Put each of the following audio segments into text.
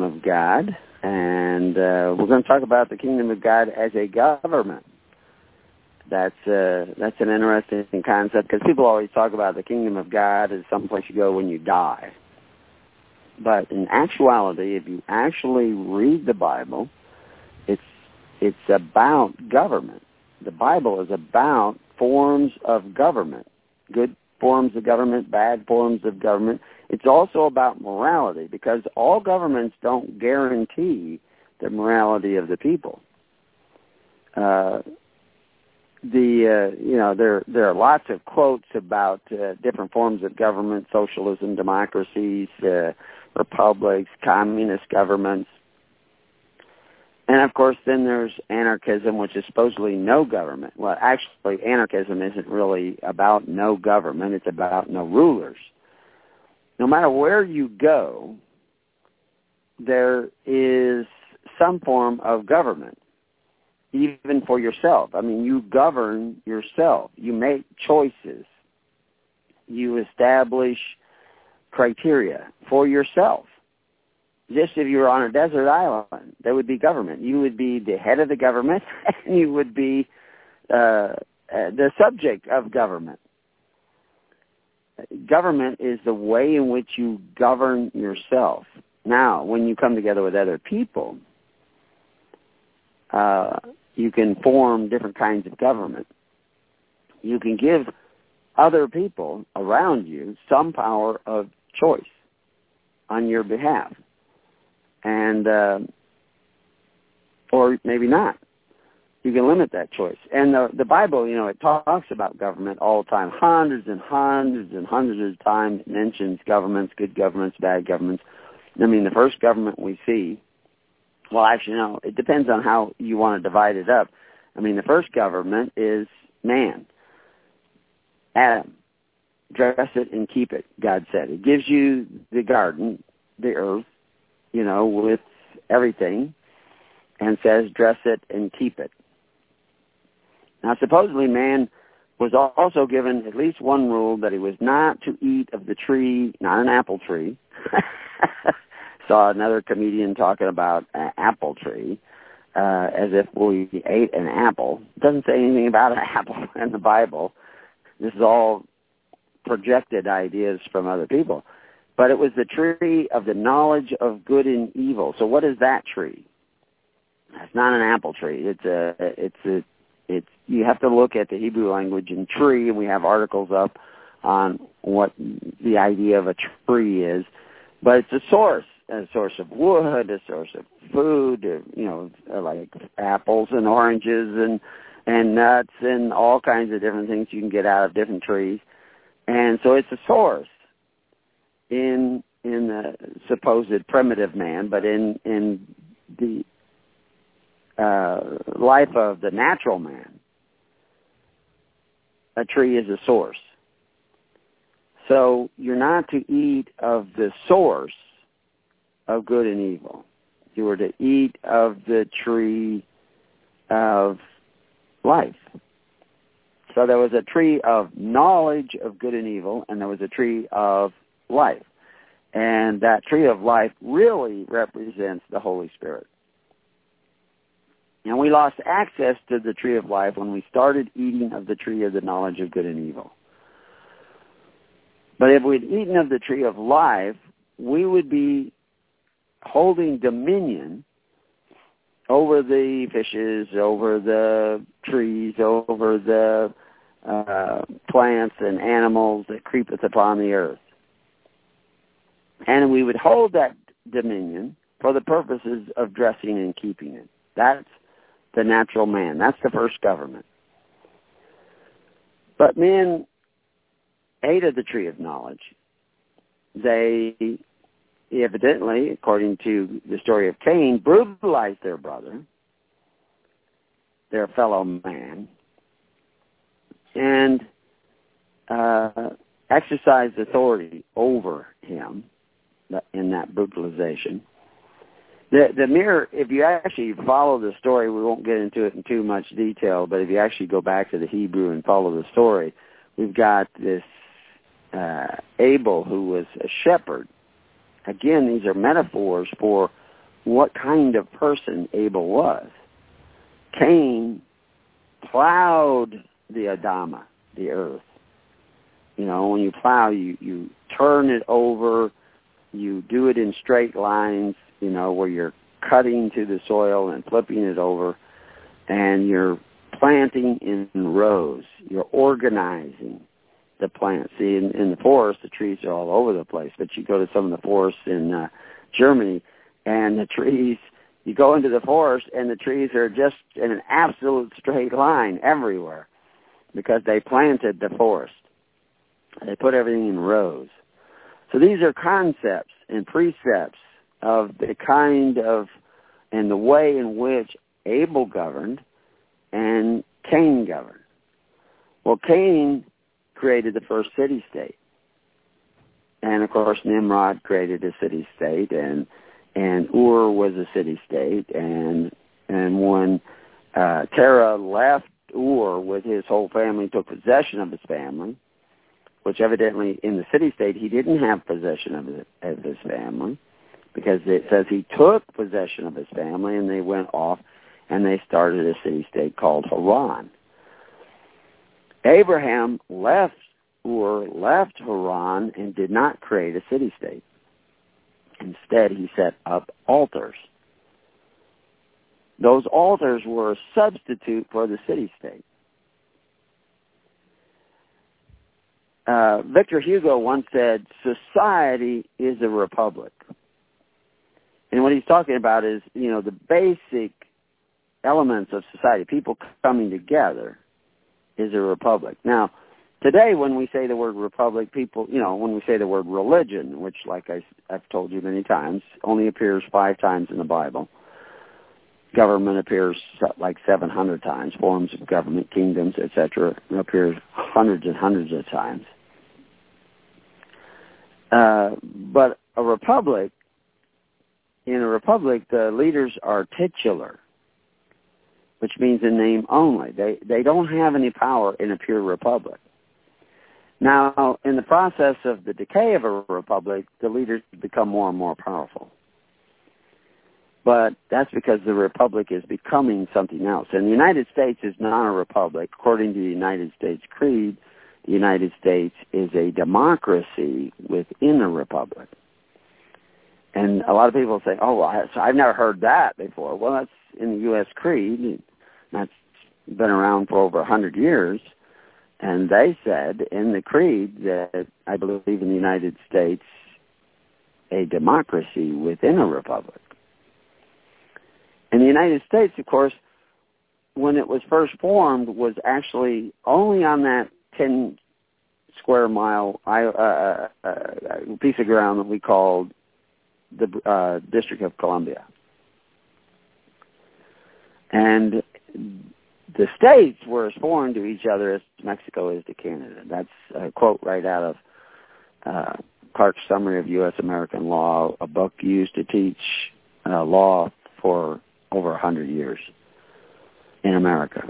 Kingdom of God. And uh, we're going to talk about the Kingdom of God as a government. That's uh, that's an interesting concept because people always talk about the Kingdom of God as someplace you go when you die. But in actuality, if you actually read the Bible, it's it's about government. The Bible is about forms of government, good forms of government, bad forms of government. It's also about morality because all governments don't guarantee the morality of the people. Uh, the uh, you know there there are lots of quotes about uh, different forms of government, socialism, democracies, uh, republics, communist governments, and of course, then there's anarchism, which is supposedly no government. Well, actually, anarchism isn't really about no government, it's about no rulers. No matter where you go, there is some form of government, even for yourself. I mean, you govern yourself, you make choices, you establish criteria for yourself just if you were on a desert island, there would be government. You would be the head of the government, and you would be uh, uh, the subject of government. Government is the way in which you govern yourself. Now, when you come together with other people, uh, you can form different kinds of government. You can give other people around you some power of choice on your behalf and uh, or maybe not. You can limit that choice. And the the Bible, you know, it talks about government all the time. Hundreds and hundreds and hundreds of times mentions governments, good governments, bad governments. I mean, the first government we see, well, actually, no, it depends on how you want to divide it up. I mean, the first government is man, Adam. Dress it and keep it, God said. It gives you the garden, the earth, you know, with everything and says, dress it and keep it. Now, supposedly man was also given at least one rule that he was not to eat of the tree, not an apple tree. Saw another comedian talking about an apple tree, uh, as if we ate an apple. Doesn't say anything about an apple in the Bible. This is all projected ideas from other people but it was the tree of the knowledge of good and evil. So what is that tree? It's not an apple tree. It's a it's a it's you have to look at the Hebrew language and tree and we have articles up on what the idea of a tree is. But it's a source, a source of wood, a source of food, uh, you know, like apples and oranges and and nuts and all kinds of different things you can get out of different trees. And so it's a source in in the supposed primitive man, but in in the uh, life of the natural man, a tree is a source. So you're not to eat of the source of good and evil. You are to eat of the tree of life. So there was a tree of knowledge of good and evil, and there was a tree of life. And that tree of life really represents the Holy Spirit. And we lost access to the tree of life when we started eating of the tree of the knowledge of good and evil. But if we'd eaten of the tree of life, we would be holding dominion over the fishes, over the trees, over the uh, plants and animals that creepeth upon the earth. And we would hold that dominion for the purposes of dressing and keeping it. That's the natural man. That's the first government. But men ate of the tree of knowledge. They evidently, according to the story of Cain, brutalized their brother, their fellow man, and uh, exercised authority over him in that brutalization. The the mere if you actually follow the story, we won't get into it in too much detail, but if you actually go back to the Hebrew and follow the story, we've got this uh, Abel, who was a shepherd. Again, these are metaphors for what kind of person Abel was. Cain plowed the Adama, the earth. You know, when you plow, you you turn it over, you do it in straight lines. You know, where you're cutting to the soil and flipping it over, and you're planting in rows. You're organizing the plants. See, in, in the forest, the trees are all over the place. But you go to some of the forests in uh, Germany, and the trees. You go into the forest, and the trees are just in an absolute straight line everywhere, because they planted the forest. They put everything in rows. So these are concepts and precepts of the kind of and the way in which Abel governed and Cain governed. Well, Cain created the first city state. And of course Nimrod created a city state and and Ur was a city state and and when uh Terah left Ur with his whole family took possession of his family, which evidently in the city state he didn't have possession of his, of his family because it says he took possession of his family and they went off and they started a city state called Haran. Abraham left Ur, left Haran, and did not create a city state. Instead, he set up altars. Those altars were a substitute for the city state. Uh, Victor Hugo once said, society is a republic. And what he's talking about is, you know, the basic elements of society, people coming together, is a republic. Now, today when we say the word republic, people, you know, when we say the word religion, which, like I, I've told you many times, only appears five times in the Bible. Government appears like 700 times. Forms of government, kingdoms, etc., appears hundreds and hundreds of times. Uh, but a republic in a republic, the leaders are titular, which means in name only. They they don't have any power in a pure republic. Now, in the process of the decay of a republic, the leaders become more and more powerful. But that's because the republic is becoming something else. And the United States is not a republic. According to the United States Creed, the United States is a democracy within a republic. And a lot of people say, "Oh, well, so I've never heard that before." Well, that's in the U.S. Creed. That's been around for over a hundred years, and they said in the creed that I believe in the United States a democracy within a republic. And the United States, of course, when it was first formed, was actually only on that ten square mile uh, uh, uh, piece of ground that we called the uh, District of Columbia. And the states were as foreign to each other as Mexico is to Canada. That's a quote right out of uh, Clark's Summary of U.S. American Law, a book used to teach uh, law for over a hundred years in America,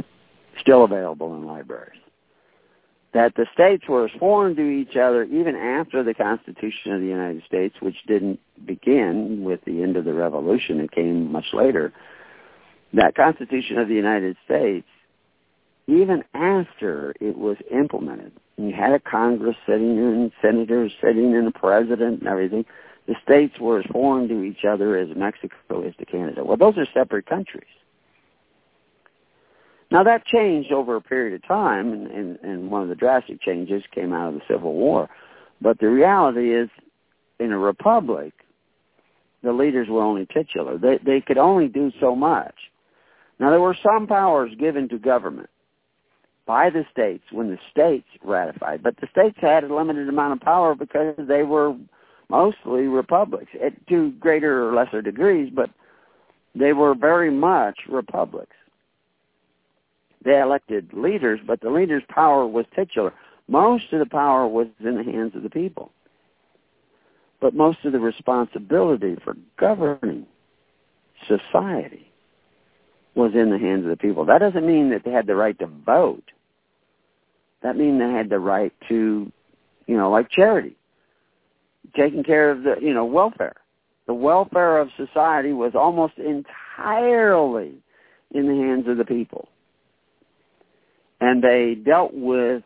still available in libraries that the states were as foreign to each other even after the Constitution of the United States, which didn't begin with the end of the Revolution, it came much later. That Constitution of the United States, even after it was implemented, and you had a Congress sitting in, senators sitting in, a president and everything, the states were as foreign to each other as Mexico is to Canada. Well, those are separate countries. Now that changed over a period of time, and, and, and one of the drastic changes came out of the Civil War. But the reality is, in a republic, the leaders were only titular. They they could only do so much. Now there were some powers given to government by the states when the states ratified, but the states had a limited amount of power because they were mostly republics, at to greater or lesser degrees, but they were very much republics they elected leaders, but the leaders' power was titular. Most of the power was in the hands of the people. But most of the responsibility for governing society was in the hands of the people. That doesn't mean that they had the right to vote. That means they had the right to, you know, like charity, taking care of the, you know, welfare. The welfare of society was almost entirely in the hands of the people. And they dealt with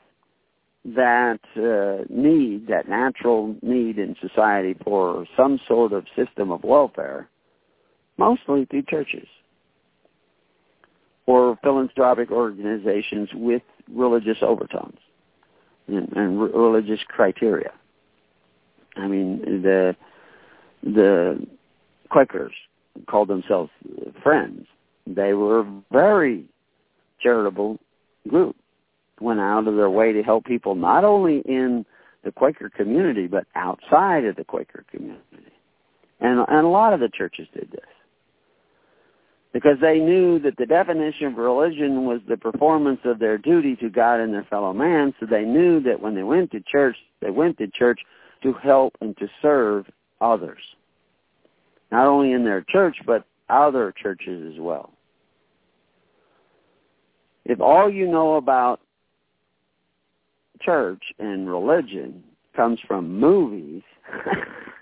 that uh, need, that natural need in society for some sort of system of welfare, mostly through churches or philanthropic organizations with religious overtones and, and re- religious criteria. I mean, the the Quakers called themselves Friends. They were very charitable group. Went out of their way to help people not only in the Quaker community but outside of the Quaker community. And and a lot of the churches did this because they knew that the definition of religion was the performance of their duty to God and their fellow man. So they knew that when they went to church, they went to church to help and to serve others, not only in their church, but other churches as well. If all you know about church and religion comes from movies,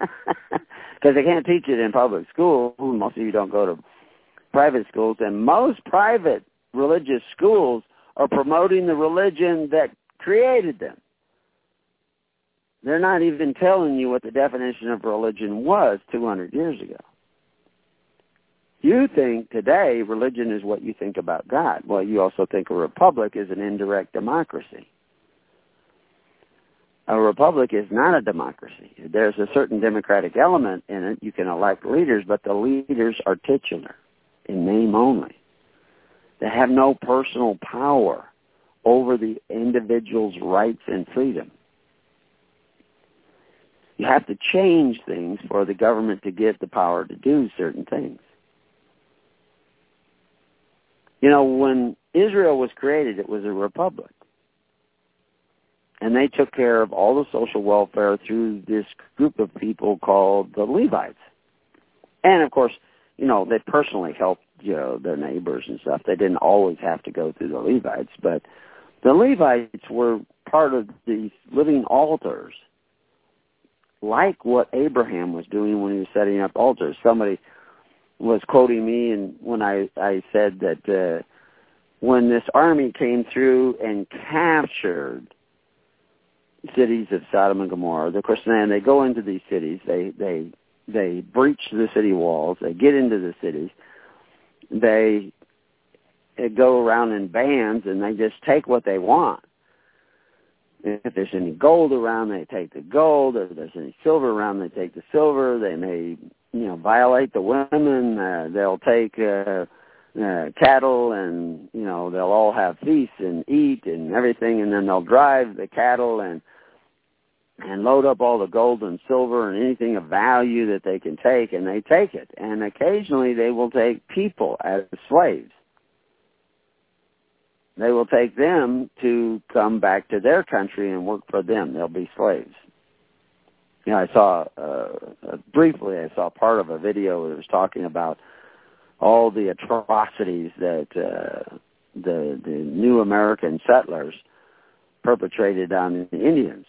because they can't teach it in public school, most of you don't go to private schools, and most private religious schools are promoting the religion that created them. They're not even telling you what the definition of religion was 200 years ago. You think today religion is what you think about God. Well, you also think a republic is an indirect democracy. A republic is not a democracy. There's a certain democratic element in it. You can elect leaders, but the leaders are titular in name only. They have no personal power over the individual's rights and freedom. You have to change things for the government to get the power to do certain things. You know, when Israel was created, it was a republic. And they took care of all the social welfare through this group of people called the Levites. And of course, you know, they personally helped, you know, their neighbors and stuff. They didn't always have to go through the Levites, but the Levites were part of these living altars, like what Abraham was doing when he was setting up altars. Somebody was quoting me, and when I I said that uh, when this army came through and captured cities of Sodom and Gomorrah, of course, then they go into these cities, they they they breach the city walls. They get into the cities. They, they go around in bands and they just take what they want. If there's any gold around, they take the gold. If there's any silver around, they take the silver. They may, you know, violate the women. Uh, they'll take uh, uh, cattle, and you know, they'll all have feasts and eat and everything, and then they'll drive the cattle and and load up all the gold and silver and anything of value that they can take, and they take it. And occasionally they will take people as slaves. They will take them to come back to their country and work for them. They'll be slaves. You know, I saw uh, briefly. I saw part of a video that was talking about all the atrocities that uh, the the new American settlers perpetrated on the Indians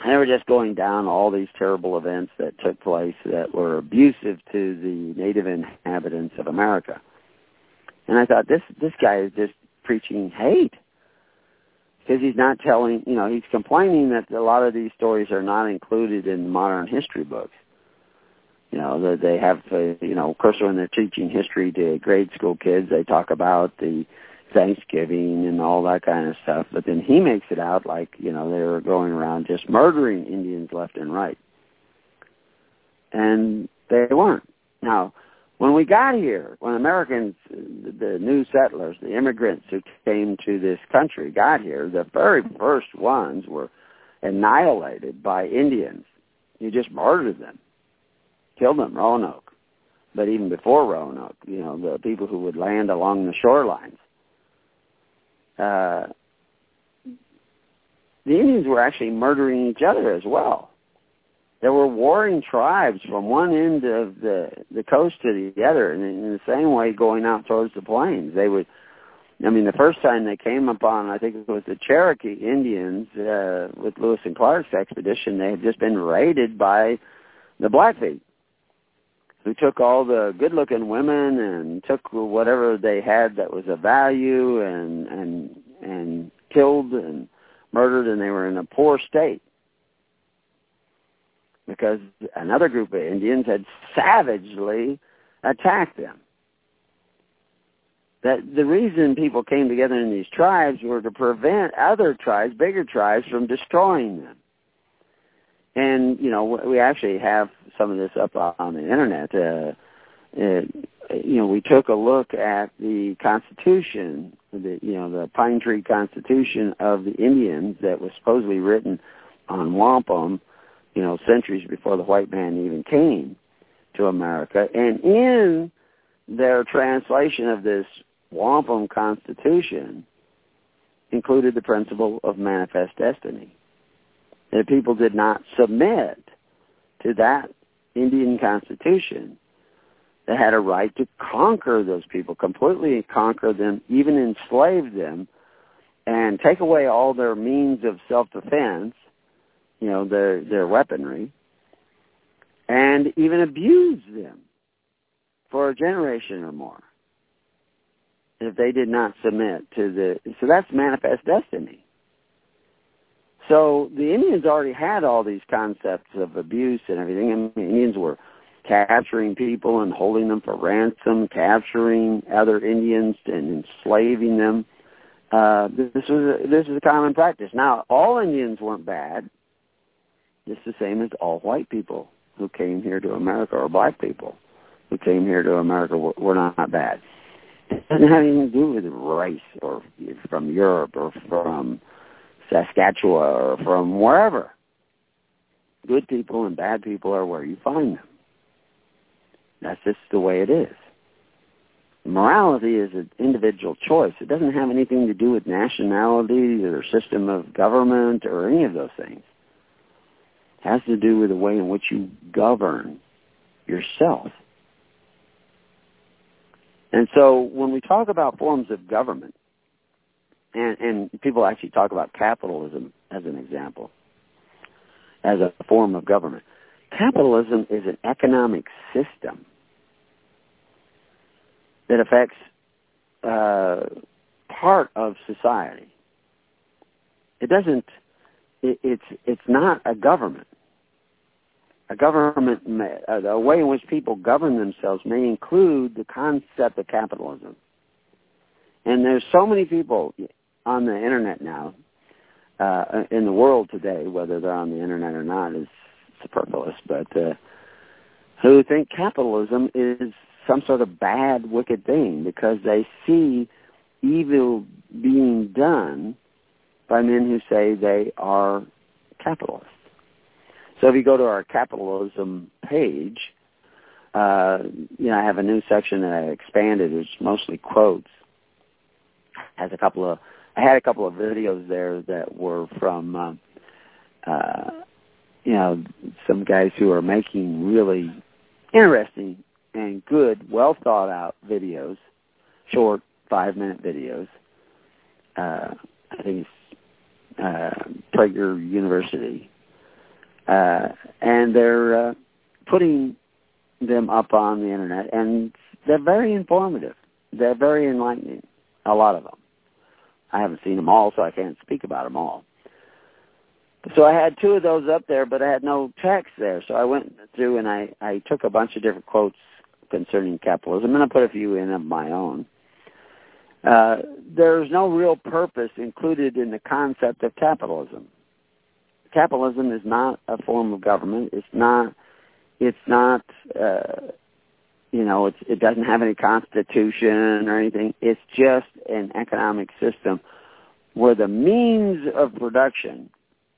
and they were just going down all these terrible events that took place that were abusive to the native inhabitants of America. And I thought this this guy is just preaching hate because he's not telling, you know, he's complaining that a lot of these stories are not included in modern history books. You know, that they have, uh, you know, of course, when they're teaching history to grade school kids, they talk about the Thanksgiving and all that kind of stuff. But then he makes it out like, you know, they were going around just murdering Indians left and right. And they weren't. Now, when we got here, when Americans, the new settlers, the immigrants who came to this country got here, the very first ones were annihilated by Indians. You just murdered them, killed them, Roanoke. But even before Roanoke, you know, the people who would land along the shorelines uh, the Indians were actually murdering each other as well. There were warring tribes from one end of the the coast to the other, and in the same way going out towards the plains. They would I mean, the first time they came upon, I think it was the Cherokee Indians uh, with Lewis and Clark's expedition. They had just been raided by the Blackfeet, who took all the good-looking women and took whatever they had that was of value and and and killed and murdered, and they were in a poor state because another group of Indians had savagely attacked them that the reason people came together in these tribes were to prevent other tribes, bigger tribes, from destroying them. And you know, we actually have some of this up on the internet. Uh, it, you know, we took a look at the Constitution, the you know the Pine Tree Constitution of the Indians that was supposedly written on wampum, you know, centuries before the white man even came to America. And in their translation of this wampum constitution included the principle of manifest destiny. That people did not submit to that Indian constitution, they had a right to conquer those people, completely conquer them, even enslave them, and take away all their means of self-defense, you know, their their weaponry, and even abuse them for a generation or more if they did not submit to the so that's manifest destiny. So the indians already had all these concepts of abuse and everything. And the indians were capturing people and holding them for ransom capturing other indians and enslaving them. Uh this was a, this is a common practice. Now all indians weren't bad just the same as all white people who came here to america or black people who came here to america were, were not bad it doesn't have anything to do with race or from Europe or from Saskatchewan or from wherever. Good people and bad people are where you find them. That's just the way it is. Morality is an individual choice. It doesn't have anything to do with nationality or system of government or any of those things. Has to do with the way in which you govern yourself. And so when we talk about forms of government, and, and people actually talk about capitalism as an example, as a form of government, capitalism is an economic system that affects uh, part of society. It doesn't. It, it's it's not a government a government, the way in which people govern themselves may include the concept of capitalism. And there's so many people on the internet now, uh, in the world today, whether they're on the internet or not is superfluous, but uh, who think capitalism is some sort of bad, wicked thing because they see evil being done by men who say they are capitalists. So if you go to our capitalism page, uh, you know, I have a new section that I expanded. It's mostly quotes. Has a couple of, I had a couple of videos there that were from, uh, uh, you know, some guys who are making really interesting and good, well thought out videos, short five minute videos. Uh, I think it's uh, Prager University uh, and they're uh, putting them up on the internet, and they're very informative. They're very enlightening. A lot of them. I haven't seen them all, so I can't speak about them all. So I had two of those up there, but I had no text there. So I went through and I, I took a bunch of different quotes concerning capitalism, and I put a few in of my own. Uh, there's no real purpose included in the concept of capitalism capitalism is not a form of government. It's not. It's not. Uh, you know, it's, it doesn't have any constitution or anything. It's just an economic system where the means of production,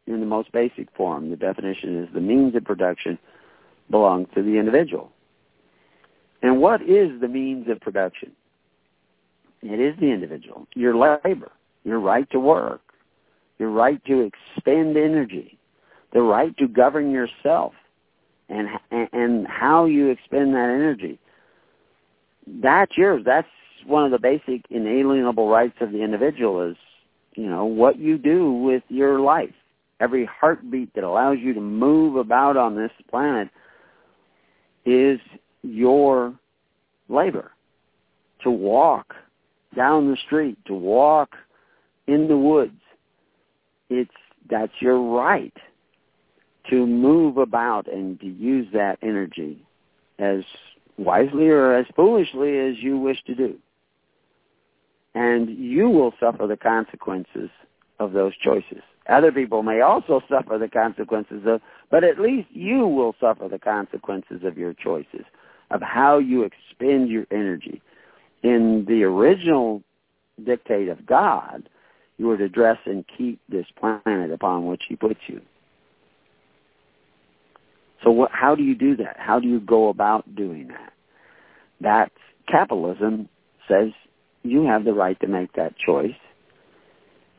in the most basic form, the definition is the means of production belong to the individual. And what is the means of production? It is the individual. Your labor, your right to work, your right to expend energy, the right to govern yourself, and and how you expend that energy. That's yours. That's one of the basic inalienable rights of the individual is, you know, what you do with your life. Every heartbeat that allows you to move about on this planet is your labor. To walk down the street, to walk in the woods, it's that's your right to move about and to use that energy as wisely or as foolishly as you wish to do. And you will suffer the consequences of those choices. Other people may also suffer the consequences of, but at least you will suffer the consequences of your choices, of how you expend your energy. In the original dictate of God, you were to dress and keep this planet upon which he puts you. So what, how do you do that? How do you go about doing that? That capitalism says you have the right to make that choice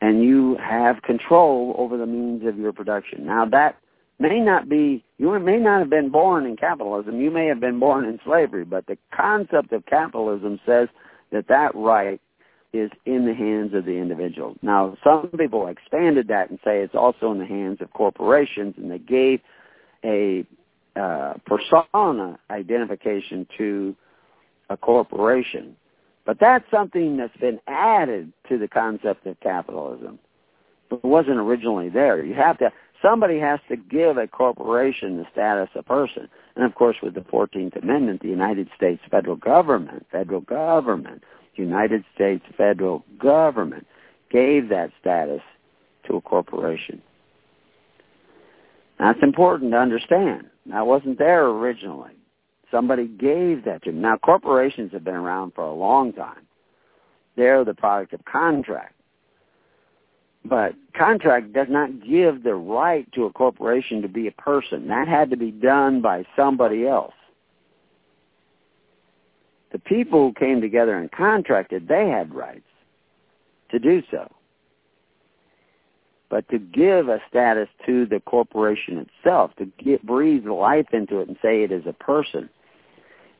and you have control over the means of your production. Now that may not be, you may not have been born in capitalism, you may have been born in slavery, but the concept of capitalism says that that right is in the hands of the individual. Now, some people expanded that and say it's also in the hands of corporations, and they gave a uh, persona identification to a corporation. But that's something that's been added to the concept of capitalism. It wasn't originally there. You have to somebody has to give a corporation the status of person. And of course with the 14th Amendment, the United States federal government, federal government, United States federal government gave that status to a corporation. That's important to understand. That wasn't there originally. Somebody gave that to them. Now, corporations have been around for a long time. They're the product of contract. But contract does not give the right to a corporation to be a person. That had to be done by somebody else. The people who came together and contracted, they had rights to do so but to give a status to the corporation itself, to get, breathe life into it and say it is a person.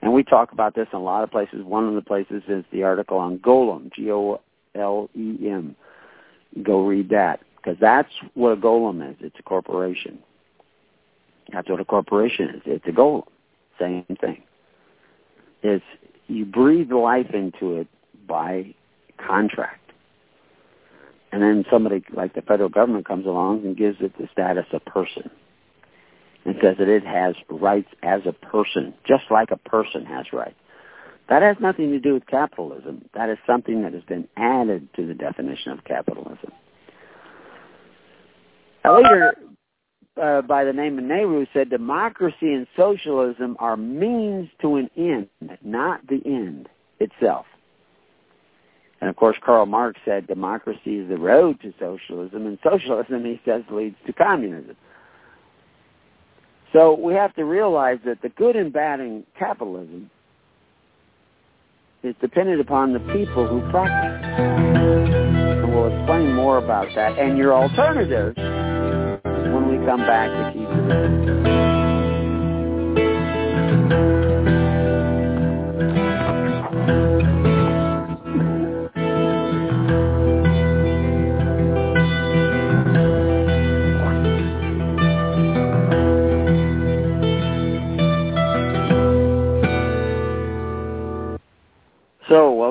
And we talk about this in a lot of places. One of the places is the article on Golem, G-O-L-E-M. Go read that, because that's what a golem is. It's a corporation. That's what a corporation is. It's a golem. Same thing. It's you breathe life into it by contract and then somebody like the federal government comes along and gives it the status of person and says that it has rights as a person, just like a person has rights. That has nothing to do with capitalism. That is something that has been added to the definition of capitalism. A leader uh, by the name of Nehru said democracy and socialism are means to an end, not the end itself. And of course, Karl Marx said democracy is the road to socialism, and socialism, he says, leads to communism. So we have to realize that the good and bad in capitalism is dependent upon the people who practice. And we'll explain more about that and your alternatives when we come back to keep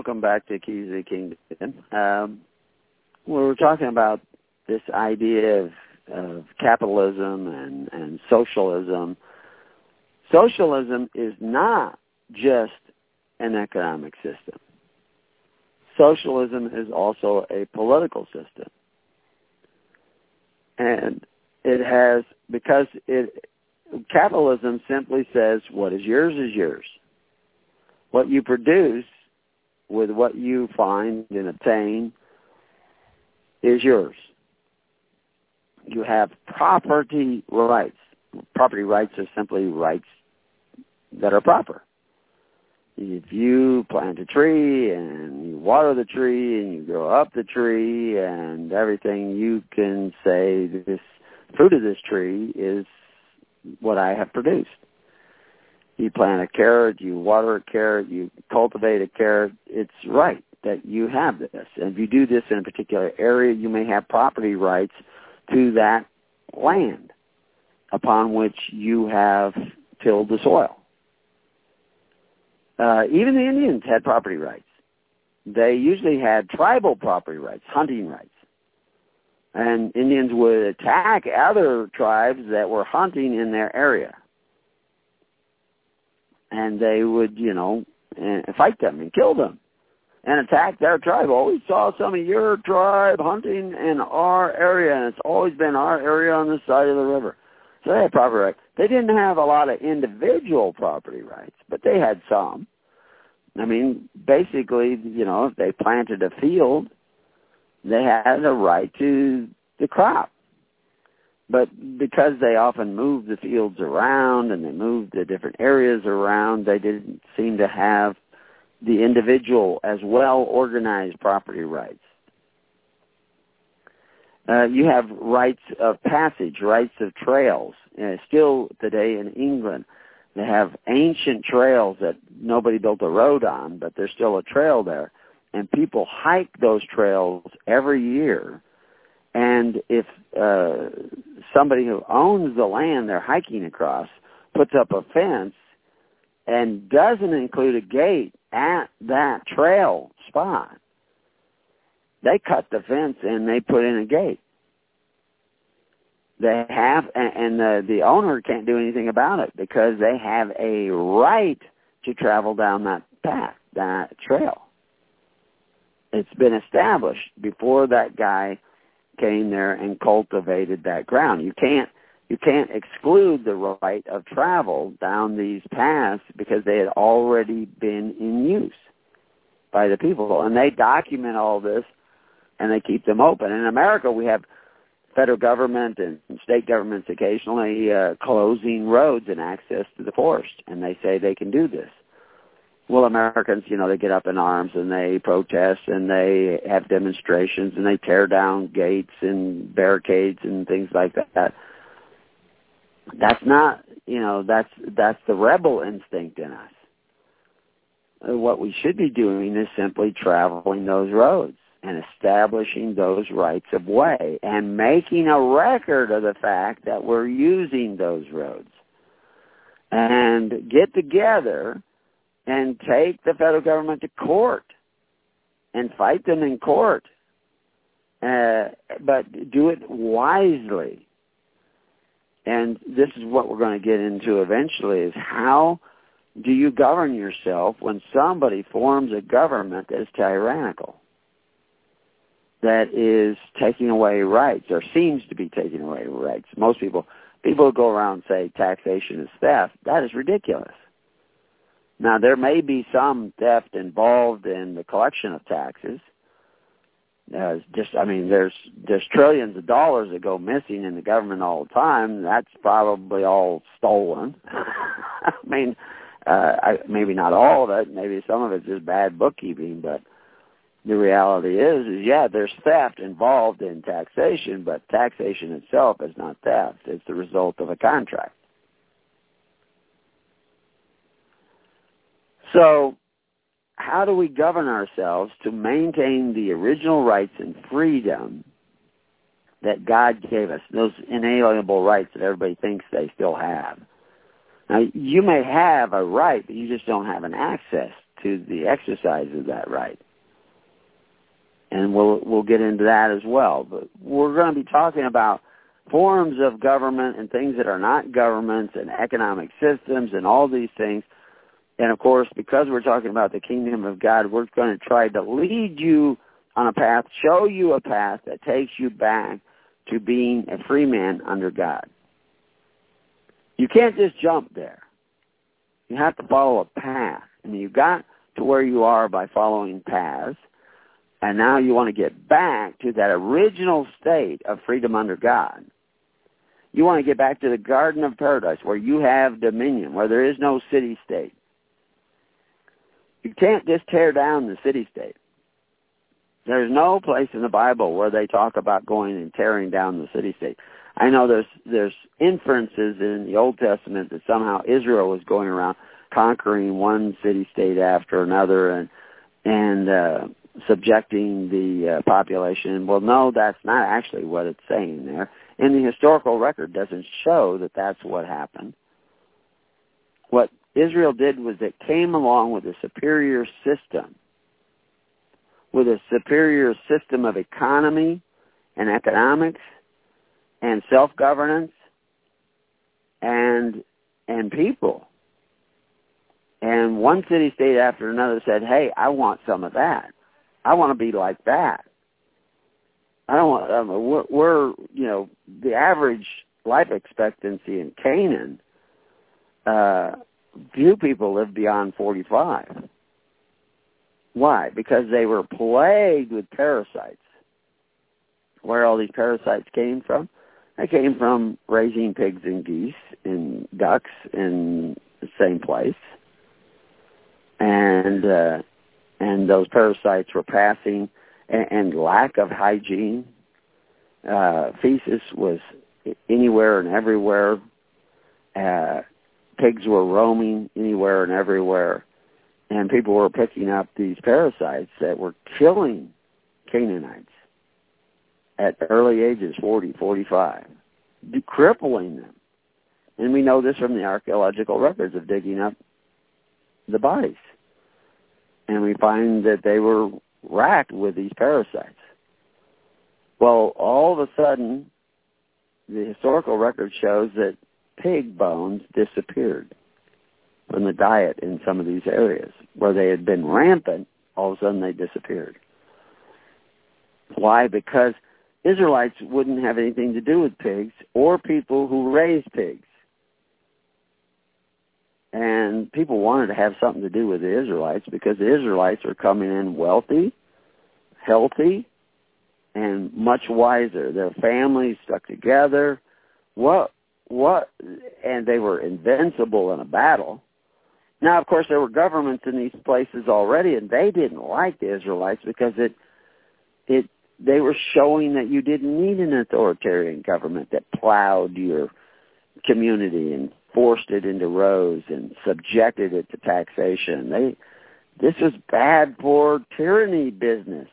welcome back to Keys of the Kingdom. Um, we were talking about this idea of, of capitalism and, and socialism. Socialism is not just an economic system. Socialism is also a political system. And it has, because it, capitalism simply says what is yours is yours. What you produce with what you find and obtain is yours. You have property rights. Property rights are simply rights that are proper. If you plant a tree and you water the tree and you grow up the tree and everything, you can say this fruit of this tree is what I have produced. You plant a carrot, you water a carrot, you cultivate a carrot, it's right that you have this. And if you do this in a particular area, you may have property rights to that land upon which you have tilled the soil. Uh, even the Indians had property rights. They usually had tribal property rights, hunting rights. And Indians would attack other tribes that were hunting in their area. And they would, you know, fight them and kill them and attack their tribe. We saw some of your tribe hunting in our area, and it's always been our area on this side of the river. So they had property rights. They didn't have a lot of individual property rights, but they had some. I mean, basically, you know, if they planted a field, they had a right to the crop. But because they often moved the fields around and they moved the different areas around, they didn't seem to have the individual as well organized property rights. Uh, you have rights of passage, rights of trails. Uh, still today in England, they have ancient trails that nobody built a road on, but there's still a trail there. And people hike those trails every year. And if uh, somebody who owns the land they're hiking across puts up a fence and doesn't include a gate at that trail spot, they cut the fence and they put in a gate. They have, and the, the owner can't do anything about it because they have a right to travel down that path, that trail. It's been established before that guy came there and cultivated that ground. You can't you can't exclude the right of travel down these paths because they had already been in use by the people. And they document all this and they keep them open. In America, we have federal government and state governments occasionally uh, closing roads and access to the forest, and they say they can do this. Well, Americans, you know, they get up in arms and they protest and they have demonstrations and they tear down gates and barricades and things like that. That's not you know that's that's the rebel instinct in us. What we should be doing is simply traveling those roads and establishing those rights of way and making a record of the fact that we're using those roads. And get together and take the federal government to court and fight them in court uh, but do it wisely. And this is what we're going to get into eventually is how do you govern yourself when somebody forms a government that is tyrannical that is taking away rights or seems to be taking away rights? Most people people who go around and say taxation is theft that is ridiculous now there may be some theft involved in the collection of taxes uh, just I mean there's there's trillions of dollars that go missing in the government all the time. That's probably all stolen. I mean, uh, I, maybe not all of it. Maybe some of it's just bad bookkeeping, but the reality is, is yeah, there's theft involved in taxation, but taxation itself is not theft. It's the result of a contract. So how do we govern ourselves to maintain the original rights and freedom that God gave us, those inalienable rights that everybody thinks they still have? Now, you may have a right, but you just don't have an access to the exercise of that right. And we'll we'll get into that as well. But we're going to be talking about forms of government and things that are not governments and economic systems and all these things and of course, because we're talking about the kingdom of God, we're going to try to lead you on a path, show you a path that takes you back to being a free man under God. You can't just jump there. You have to follow a path. I And you got to where you are by following paths. And now you want to get back to that original state of freedom under God. You want to get back to the Garden of Paradise where you have dominion, where there is no city state you can't just tear down the city state. There's no place in the Bible where they talk about going and tearing down the city state. I know there's there's inferences in the Old Testament that somehow Israel was going around conquering one city state after another and and uh, subjecting the uh, population. Well, no, that's not actually what it's saying there. And the historical record doesn't show that that's what happened. What Israel did was it came along with a superior system, with a superior system of economy and economics and self-governance and and people. And one city state after another said, "Hey, I want some of that. I want to be like that." I don't want. I mean, we're, we're you know the average life expectancy in Canaan. Uh, few people lived beyond forty-five. Why? Because they were plagued with parasites. Where all these parasites came from? They came from raising pigs and geese and ducks in the same place, and uh, and those parasites were passing, and, and lack of hygiene. Uh, feces was anywhere and everywhere. Uh, pigs were roaming anywhere and everywhere, and people were picking up these parasites that were killing Canaanites at early ages, 40, 45, crippling them. And we know this from the archaeological records of digging up the bodies. And we find that they were racked with these parasites. Well, all of a sudden, the historical record shows that pig bones disappeared from the diet in some of these areas where they had been rampant. All of a sudden, they disappeared. Why? Because Israelites wouldn't have anything to do with pigs or people who raise pigs. And people wanted to have something to do with the Israelites because the Israelites are coming in wealthy, healthy, and much wiser. Their families stuck together. What what and they were invincible in a battle. Now of course there were governments in these places already and they didn't like the Israelites because it it they were showing that you didn't need an authoritarian government that plowed your community and forced it into rows and subjected it to taxation. They this was bad for tyranny business.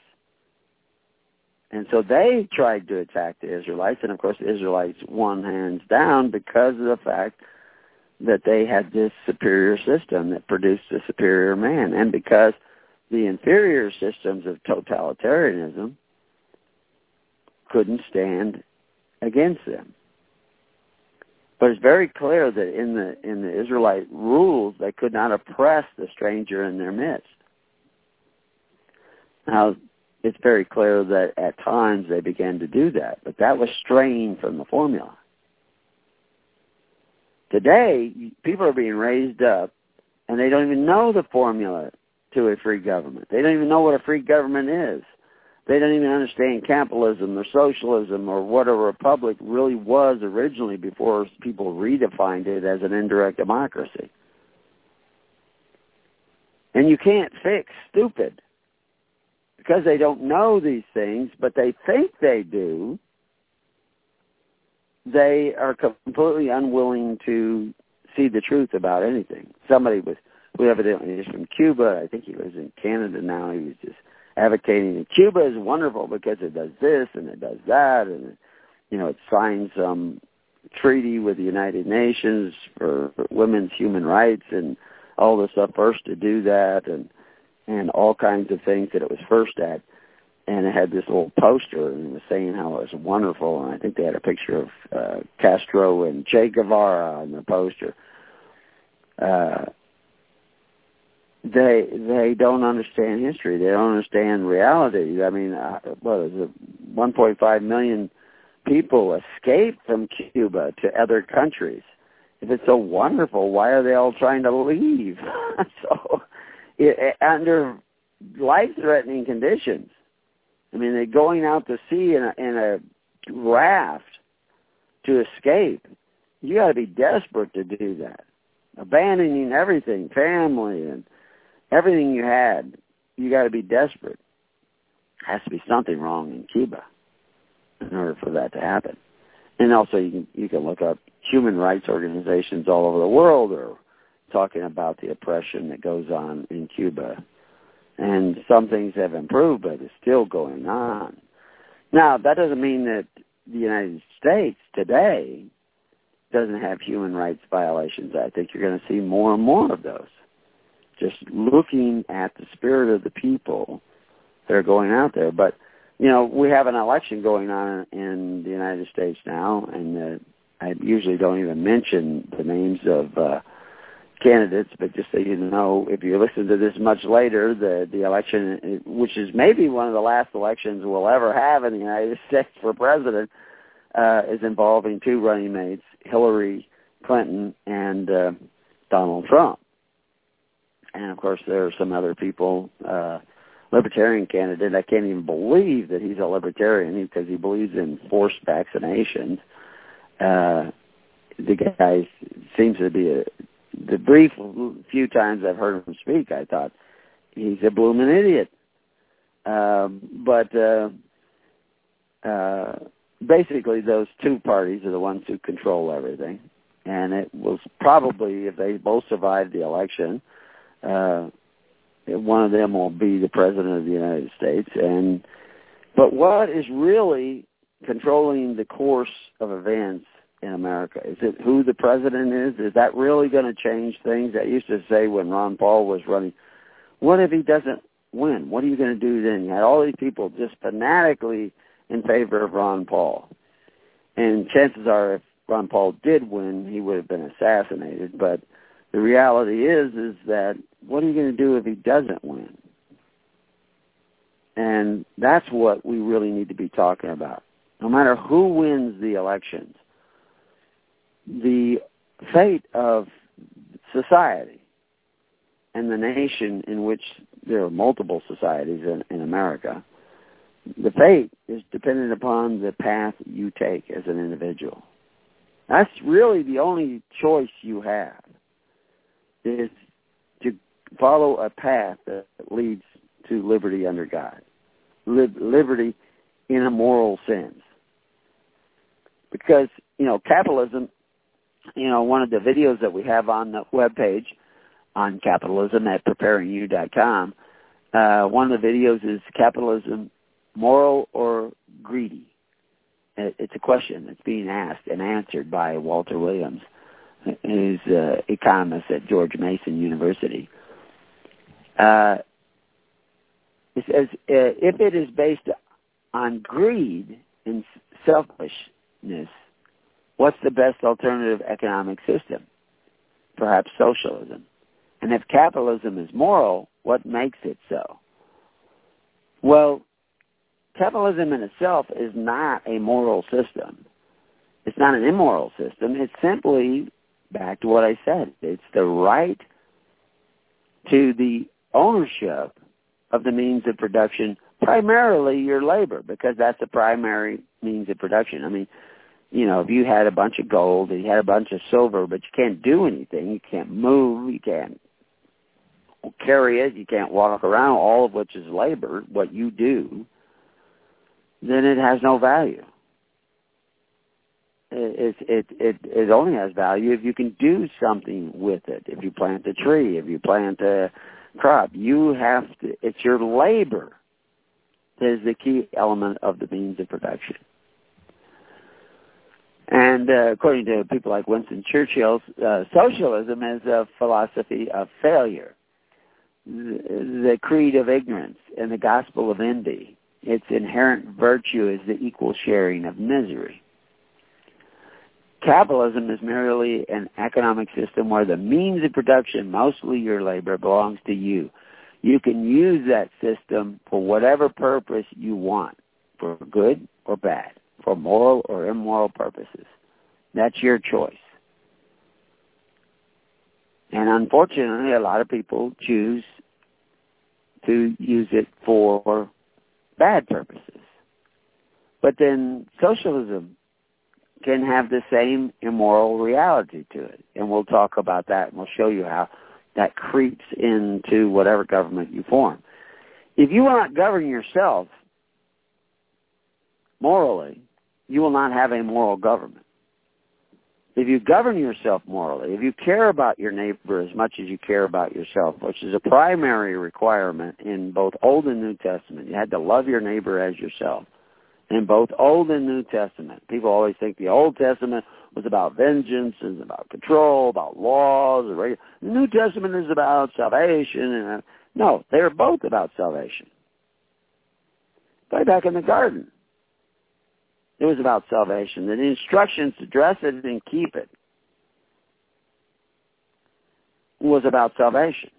And so they tried to attack the Israelites, and of course the Israelites won hands down because of the fact that they had this superior system that produced a superior man, and because the inferior systems of totalitarianism couldn't stand against them. But it's very clear that in the in the Israelite rules they could not oppress the stranger in their midst. Now it's very clear that at times they began to do that, but that was straying from the formula. Today, people are being raised up and they don't even know the formula to a free government. They don't even know what a free government is. They don't even understand capitalism or socialism or what a republic really was originally before people redefined it as an indirect democracy. And you can't fix stupid because they don't know these things, but they think they do. They are completely unwilling to see the truth about anything. Somebody was, who evidently is from Cuba, I think he lives in Canada now, he was just advocating that Cuba is wonderful because it does this and it does that and you know it signs some treaty with the United Nations for women's human rights and all this stuff first to do that and and all kinds of things that it was first at and it had this little poster and it was saying how it was wonderful and I think they had a picture of uh, Castro and Che Guevara on the poster. Uh they they don't understand history. They don't understand reality. I mean, uh, what is it? 1.5 million people escaped from Cuba to other countries. If it's so wonderful, why are they all trying to leave? so, it, under life-threatening conditions. I mean, they're going out to sea in a, in a raft to escape. You got to be desperate to do that, abandoning everything, family and everything you had, you got to be desperate. Has to be something wrong in Cuba in order for that to happen. And also, you can you can look up human rights organizations all over the world, or talking about the oppression that goes on in Cuba. And some things have improved, but it's still going on. Now, that doesn't mean that the United States today doesn't have human rights violations. I think you're going to see more and more of those. Just looking at the spirit of the people that are going out there. But, you know, we have an election going on in the United States now, and uh, I usually don't even mention the names of uh, candidates, but just so you know, if you listen to this much later, the the election, which is maybe one of the last elections we'll ever have in the United States for president, uh, is involving two running mates, Hillary Clinton and uh, Donald Trump. And of course, there are some other people. Uh, libertarian candidate. I can't even believe that he's a libertarian because he believes in forced vaccinations. Uh, the guy seems to be a the brief few times I've heard him speak, I thought he's a blooming idiot. Um, but uh, uh, basically, those two parties are the ones who control everything, and it was probably if they both survive the election, uh, one of them will be the president of the United States. And but what is really controlling the course of events in America? Is it who the president is? Is that really going to change things? I used to say when Ron Paul was running, what if he doesn't win? What are you going to do then? You had all these people just fanatically in favor of Ron Paul. And chances are if Ron Paul did win, he would have been assassinated. But the reality is is that what are you going to do if he doesn't win? And that's what we really need to be talking about. No matter who wins the elections, the fate of society and the nation in which there are multiple societies in, in America, the fate is dependent upon the path you take as an individual. That's really the only choice you have is to follow a path that leads to liberty under God, liberty in a moral sense. Because, you know, capitalism you know, one of the videos that we have on the web page on capitalism at preparingyou.com, uh, one of the videos is capitalism moral or greedy? It's a question that's being asked and answered by Walter Williams, who's an economist at George Mason University. Uh, it says, uh, if it is based on greed and selfishness, What's the best alternative economic system? Perhaps socialism. And if capitalism is moral, what makes it so? Well, capitalism in itself is not a moral system. It's not an immoral system. It's simply, back to what I said, it's the right to the ownership of the means of production, primarily your labor, because that's the primary means of production. I mean, you know, if you had a bunch of gold and you had a bunch of silver, but you can't do anything, you can't move, you can't carry it, you can't walk around, all of which is labor, what you do, then it has no value. It, it it it only has value if you can do something with it. If you plant a tree, if you plant a crop, you have to. It's your labor that is the key element of the means of production. And uh, according to people like Winston Churchill, uh, socialism is a philosophy of failure, the, the creed of ignorance, and the gospel of envy. Its inherent virtue is the equal sharing of misery. Capitalism is merely an economic system where the means of production, mostly your labor, belongs to you. You can use that system for whatever purpose you want, for good or bad for moral or immoral purposes. That's your choice. And unfortunately, a lot of people choose to use it for bad purposes. But then socialism can have the same immoral reality to it. And we'll talk about that and we'll show you how that creeps into whatever government you form. If you will not govern yourself morally, you will not have a moral government. if you govern yourself morally, if you care about your neighbor as much as you care about yourself, which is a primary requirement in both Old and New Testament, you had to love your neighbor as yourself. In both Old and New Testament, people always think the Old Testament was about vengeance, is about control, about laws. The New Testament is about salvation. And no, they're both about salvation. Way back in the garden, it was about salvation. The instructions to dress it and keep it was about salvation.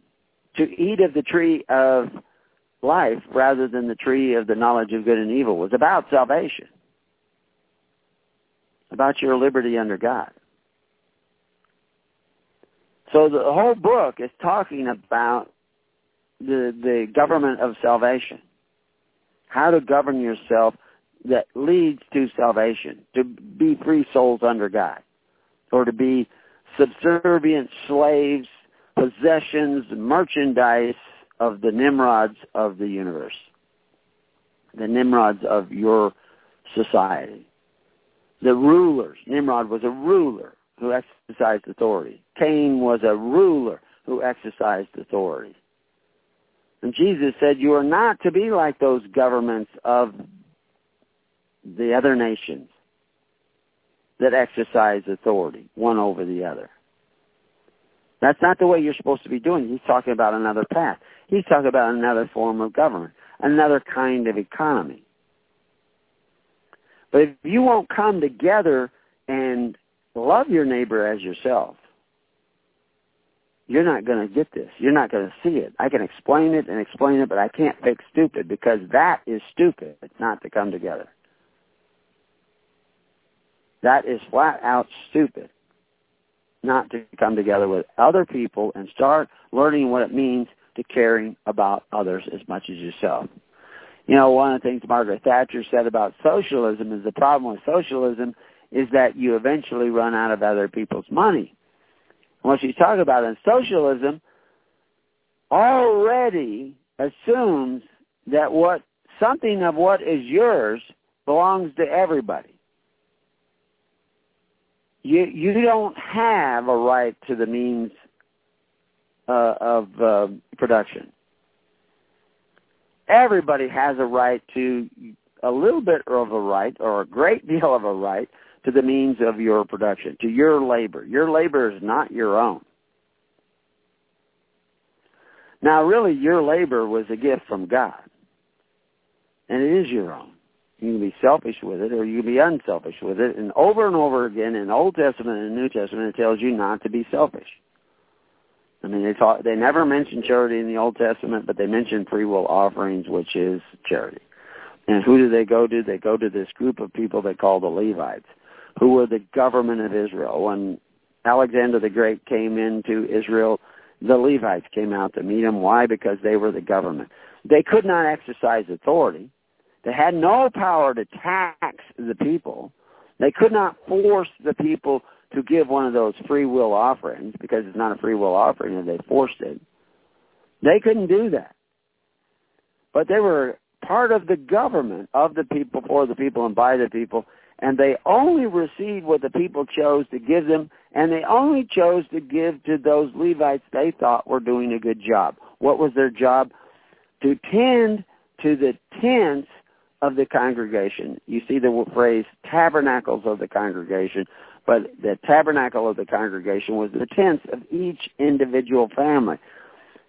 To eat of the tree of life rather than the tree of the knowledge of good and evil was about salvation. About your liberty under God. So the whole book is talking about the the government of salvation. How to govern yourself that leads to salvation, to be free souls under God, or to be subservient slaves, possessions, merchandise of the Nimrods of the universe, the Nimrods of your society. The rulers. Nimrod was a ruler who exercised authority. Cain was a ruler who exercised authority. And Jesus said, You are not to be like those governments of the other nations that exercise authority, one over the other. That's not the way you're supposed to be doing. He's talking about another path. He's talking about another form of government, another kind of economy. But if you won't come together and love your neighbor as yourself, you're not going to get this. You're not going to see it. I can explain it and explain it, but I can't fix stupid because that is stupid. It's not to come together. That is flat out stupid not to come together with other people and start learning what it means to caring about others as much as yourself. You know, one of the things Margaret Thatcher said about socialism is the problem with socialism is that you eventually run out of other people's money. And what she's talking about in socialism already assumes that what something of what is yours belongs to everybody you you don't have a right to the means uh, of uh, production. Everybody has a right to a little bit of a right or a great deal of a right to the means of your production, to your labor. Your labor is not your own. Now, really, your labor was a gift from God, and it is your own. You can be selfish with it or you can be unselfish with it. And over and over again in Old Testament and New Testament, it tells you not to be selfish. I mean, they talk, they never mention charity in the Old Testament, but they mention free will offerings, which is charity. And who do they go to? They go to this group of people they call the Levites, who were the government of Israel. When Alexander the Great came into Israel, the Levites came out to meet him. Why? Because they were the government. They could not exercise authority. They had no power to tax the people. They could not force the people to give one of those free will offerings because it's not a free will offering and they forced it. They couldn't do that. But they were part of the government of the people, for the people, and by the people, and they only received what the people chose to give them, and they only chose to give to those Levites they thought were doing a good job. What was their job? To tend to the tents of the congregation. You see the phrase tabernacles of the congregation, but the tabernacle of the congregation was the tents of each individual family.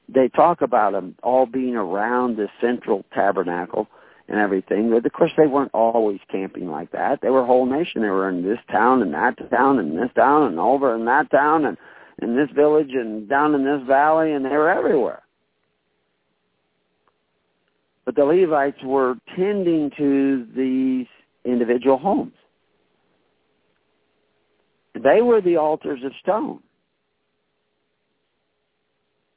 They talk about them all being around the central tabernacle and everything. But of course, they weren't always camping like that. They were a whole nation. They were in this town and that town and this town and over in that town and in this village and down in this valley, and they were everywhere. But the Levites were tending to these individual homes. They were the altars of stone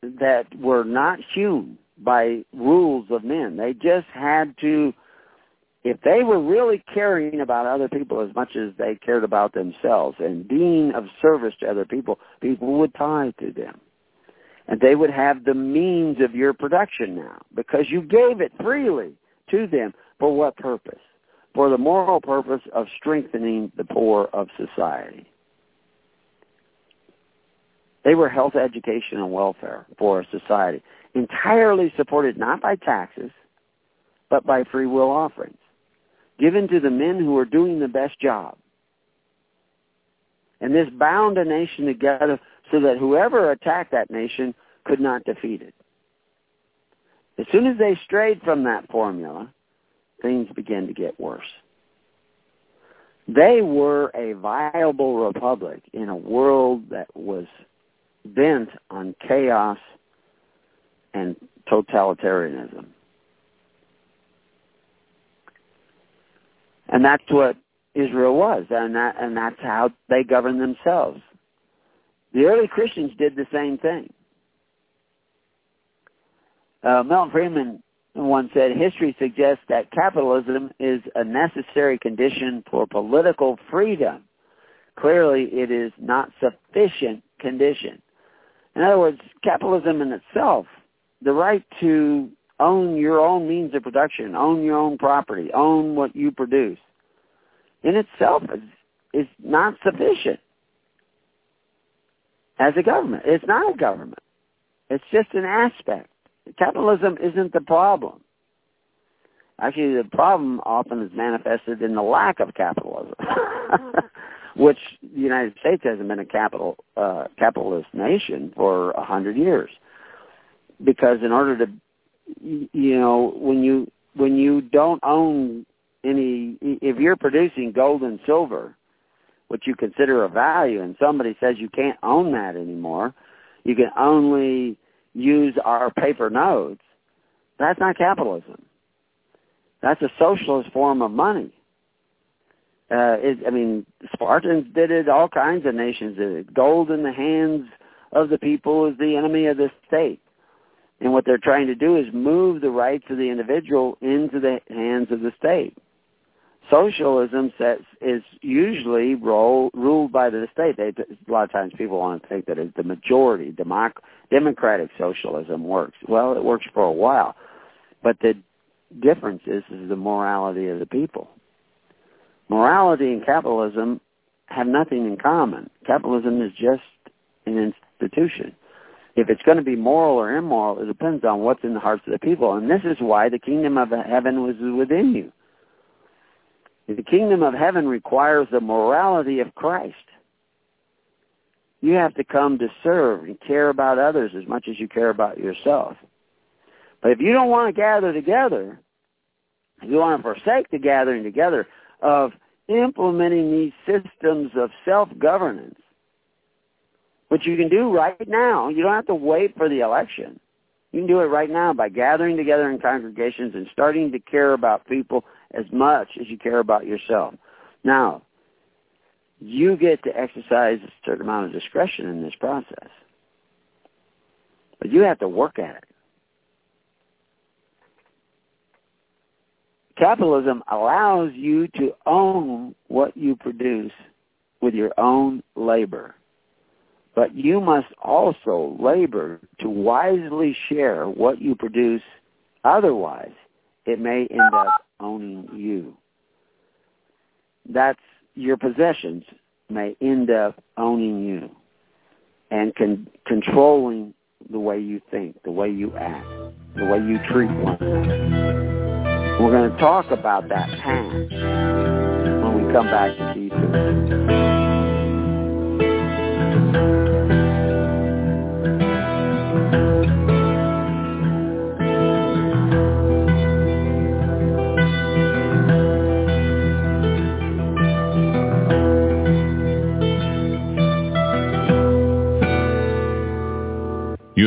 that were not hewn by rules of men. They just had to, if they were really caring about other people as much as they cared about themselves and being of service to other people, people would tithe to them and they would have the means of your production now because you gave it freely to them. For what purpose? For the moral purpose of strengthening the poor of society. They were health, education, and welfare for society, entirely supported not by taxes, but by free will offerings, given to the men who were doing the best job. And this bound a nation together so that whoever attacked that nation could not defeat it. As soon as they strayed from that formula, things began to get worse. They were a viable republic in a world that was bent on chaos and totalitarianism. And that's what Israel was, and that and that's how they governed themselves. The early Christians did the same thing. Uh, Milton Friedman once said, history suggests that capitalism is a necessary condition for political freedom. Clearly, it is not sufficient condition. In other words, capitalism in itself, the right to own your own means of production, own your own property, own what you produce, in itself is, is not sufficient as a government. It's not a government. It's just an aspect. Capitalism isn't the problem. Actually, the problem often is manifested in the lack of capitalism, which the United States hasn't been a capital uh, capitalist nation for a hundred years. Because in order to, you know, when you when you don't own any, if you're producing gold and silver, which you consider a value, and somebody says you can't own that anymore, you can only use our paper notes. That's not capitalism. That's a socialist form of money. Uh, it, I mean, Spartans did it. All kinds of nations did it. Gold in the hands of the people is the enemy of the state. And what they're trying to do is move the rights of the individual into the hands of the state. Socialism sets, is usually role, ruled by the state. They, a lot of times people want to think that the majority, democ, democratic socialism works. Well, it works for a while. But the difference is, is the morality of the people. Morality and capitalism have nothing in common. Capitalism is just an institution. If it's going to be moral or immoral, it depends on what's in the hearts of the people. And this is why the kingdom of heaven was within you. The kingdom of heaven requires the morality of Christ. You have to come to serve and care about others as much as you care about yourself. But if you don't want to gather together, you want to forsake the gathering together of implementing these systems of self-governance, which you can do right now, you don't have to wait for the election. You can do it right now by gathering together in congregations and starting to care about people as much as you care about yourself. Now, you get to exercise a certain amount of discretion in this process. But you have to work at it. Capitalism allows you to own what you produce with your own labor. But you must also labor to wisely share what you produce. Otherwise, it may end up owning you. That's your possessions may end up owning you and con- controlling the way you think, the way you act, the way you treat one another. We're going to talk about that past when we come back to D2. You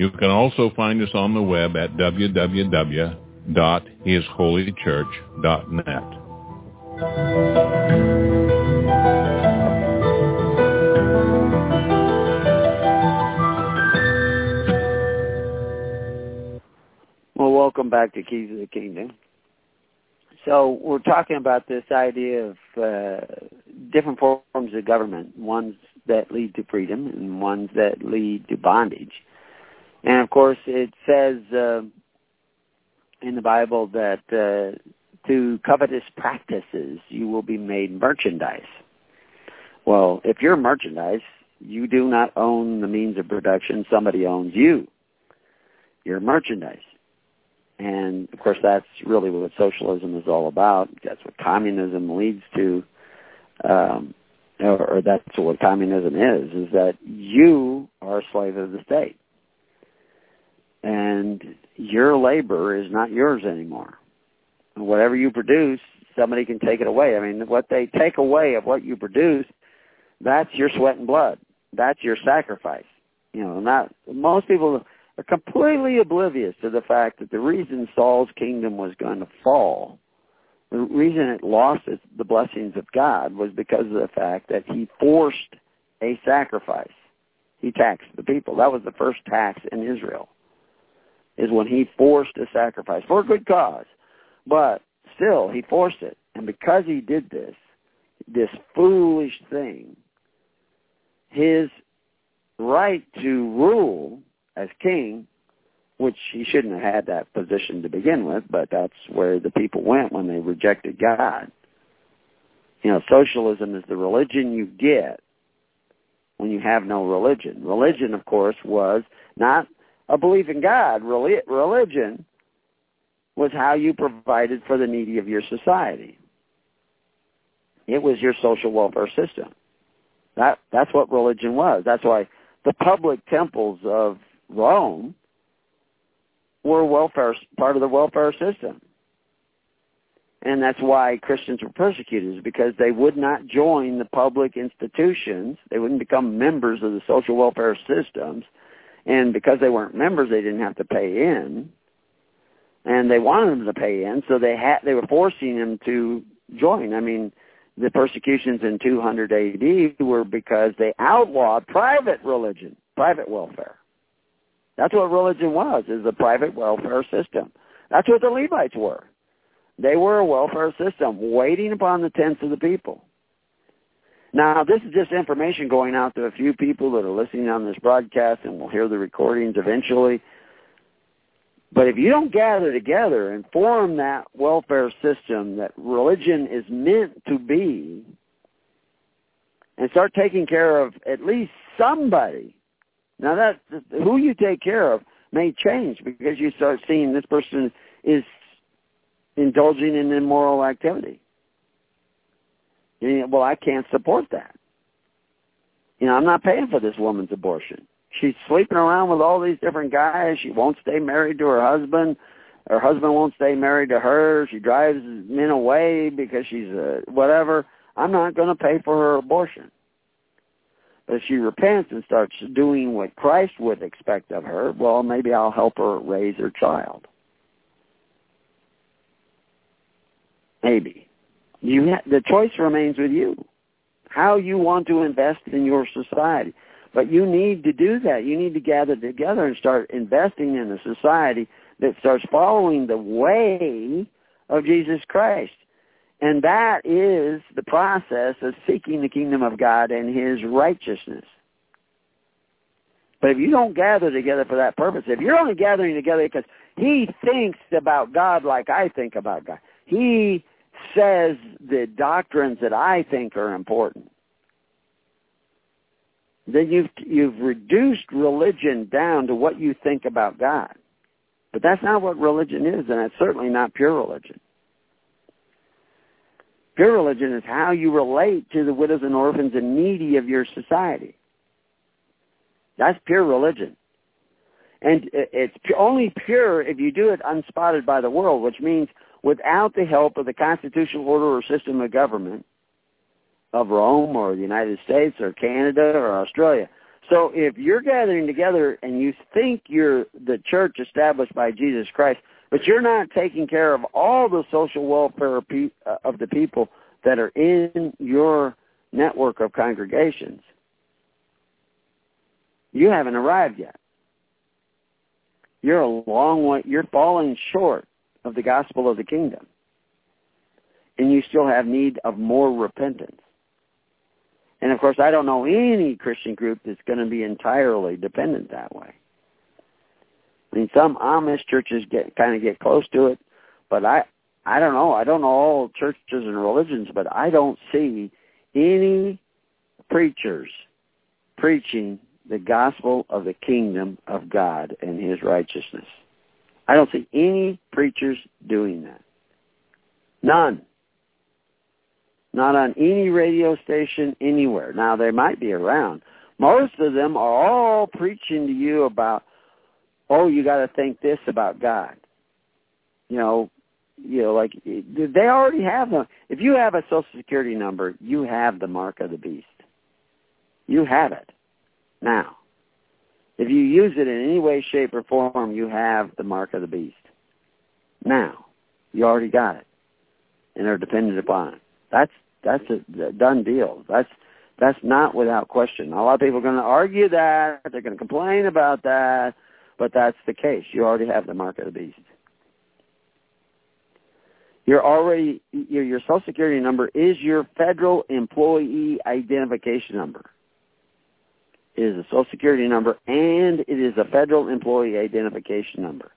You can also find us on the web at www Well, welcome back to Keys of the Kingdom. So we're talking about this idea of uh, different forms of government, ones that lead to freedom and ones that lead to bondage. And of course, it says uh, in the Bible that uh, through covetous practices you will be made merchandise. Well, if you're merchandise, you do not own the means of production. Somebody owns you. You're merchandise. And of course, that's really what socialism is all about. That's what communism leads to, um, or, or that's what communism is: is that you are a slave of the state, and your labor is not yours anymore. Whatever you produce, somebody can take it away. I mean, what they take away of what you produce, that's your sweat and blood. That's your sacrifice. You know, not most people are completely oblivious to the fact that the reason Saul's kingdom was going to fall, the reason it lost its, the blessings of God was because of the fact that he forced a sacrifice. He taxed the people. That was the first tax in Israel, is when he forced a sacrifice for a good cause. But still, he forced it. And because he did this, this foolish thing, his right to rule as king, which he shouldn't have had that position to begin with, but that's where the people went when they rejected God. You know, socialism is the religion you get when you have no religion. Religion, of course, was not a belief in God. Religion was how you provided for the needy of your society. It was your social welfare system. That that's what religion was. That's why the public temples of Rome were welfare part of the welfare system. And that's why Christians were persecuted, because they would not join the public institutions. They wouldn't become members of the social welfare systems. And because they weren't members, they didn't have to pay in. And they wanted them to pay in, so they had they were forcing them to join. I mean, the persecutions in 200 AD were because they outlawed private religion, private welfare. That's what religion was, is a private welfare system. That's what the Levites were. They were a welfare system waiting upon the tents of the people. Now, this is just information going out to a few people that are listening on this broadcast and will hear the recordings eventually. But if you don't gather together and form that welfare system that religion is meant to be, and start taking care of at least somebody, now that who you take care of may change because you start seeing this person is indulging in immoral activity. Well, I can't support that. You know, I'm not paying for this woman's abortion. She's sleeping around with all these different guys. She won't stay married to her husband. Her husband won't stay married to her. She drives men away because she's a whatever. I'm not going to pay for her abortion. But if she repents and starts doing what Christ would expect of her, well, maybe I'll help her raise her child. Maybe. You ha- the choice remains with you. How you want to invest in your society. But you need to do that. You need to gather together and start investing in a society that starts following the way of Jesus Christ. And that is the process of seeking the kingdom of God and his righteousness. But if you don't gather together for that purpose, if you're only gathering together because he thinks about God like I think about God, he says the doctrines that I think are important, then you've you've reduced religion down to what you think about God. But that's not what religion is, and it's certainly not pure religion. Pure religion is how you relate to the widows and orphans and needy of your society. That's pure religion. And it's only pure if you do it unspotted by the world, which means without the help of the constitutional order or system of government, of Rome or the United States or Canada or Australia. So if you're gathering together and you think you're the church established by Jesus Christ, but you're not taking care of all the social welfare uh, of the people that are in your network of congregations, you haven't arrived yet. you're a long way, you're falling short of the gospel of the kingdom. And you still have need of more repentance. And of course, I don't know any Christian group that's going to be entirely dependent that way. I mean, some Amish churches get kind of get close to it, but I I don't know. I don't know all churches and religions, but I don't see any preachers preaching the gospel of the kingdom of God and his righteousness. I don't see any preachers doing that. None. Not on any radio station anywhere. Now, they might be around. Most of them are all preaching to you about, oh, you got to think this about God. You know, you know, like they already have them. If you have a social security number, you have the mark of the beast. You have it now. If you use it in any way, shape, or form, you have the mark of the beast. Now, you already got it, and are dependent upon it. That's that's a done deal. That's that's not without question. A lot of people are going to argue that. They're going to complain about that, but that's the case. You already have the mark of the beast. You're already your, your Social Security number is your federal employee identification number. It is a Social Security number and it is a federal employee identification number.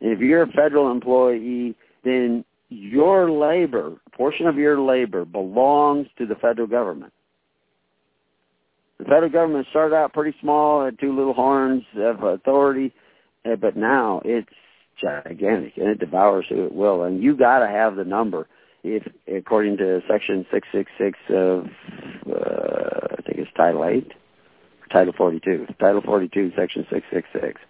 And if you're a federal employee, then your labor, portion of your labor, belongs to the federal government. The federal government started out pretty small, had two little horns of authority, eh, but now it's gigantic and it devours who it will. And you got to have the number, if according to Section 666 of, uh, Title 8, Title 42, Title 42, Section 666.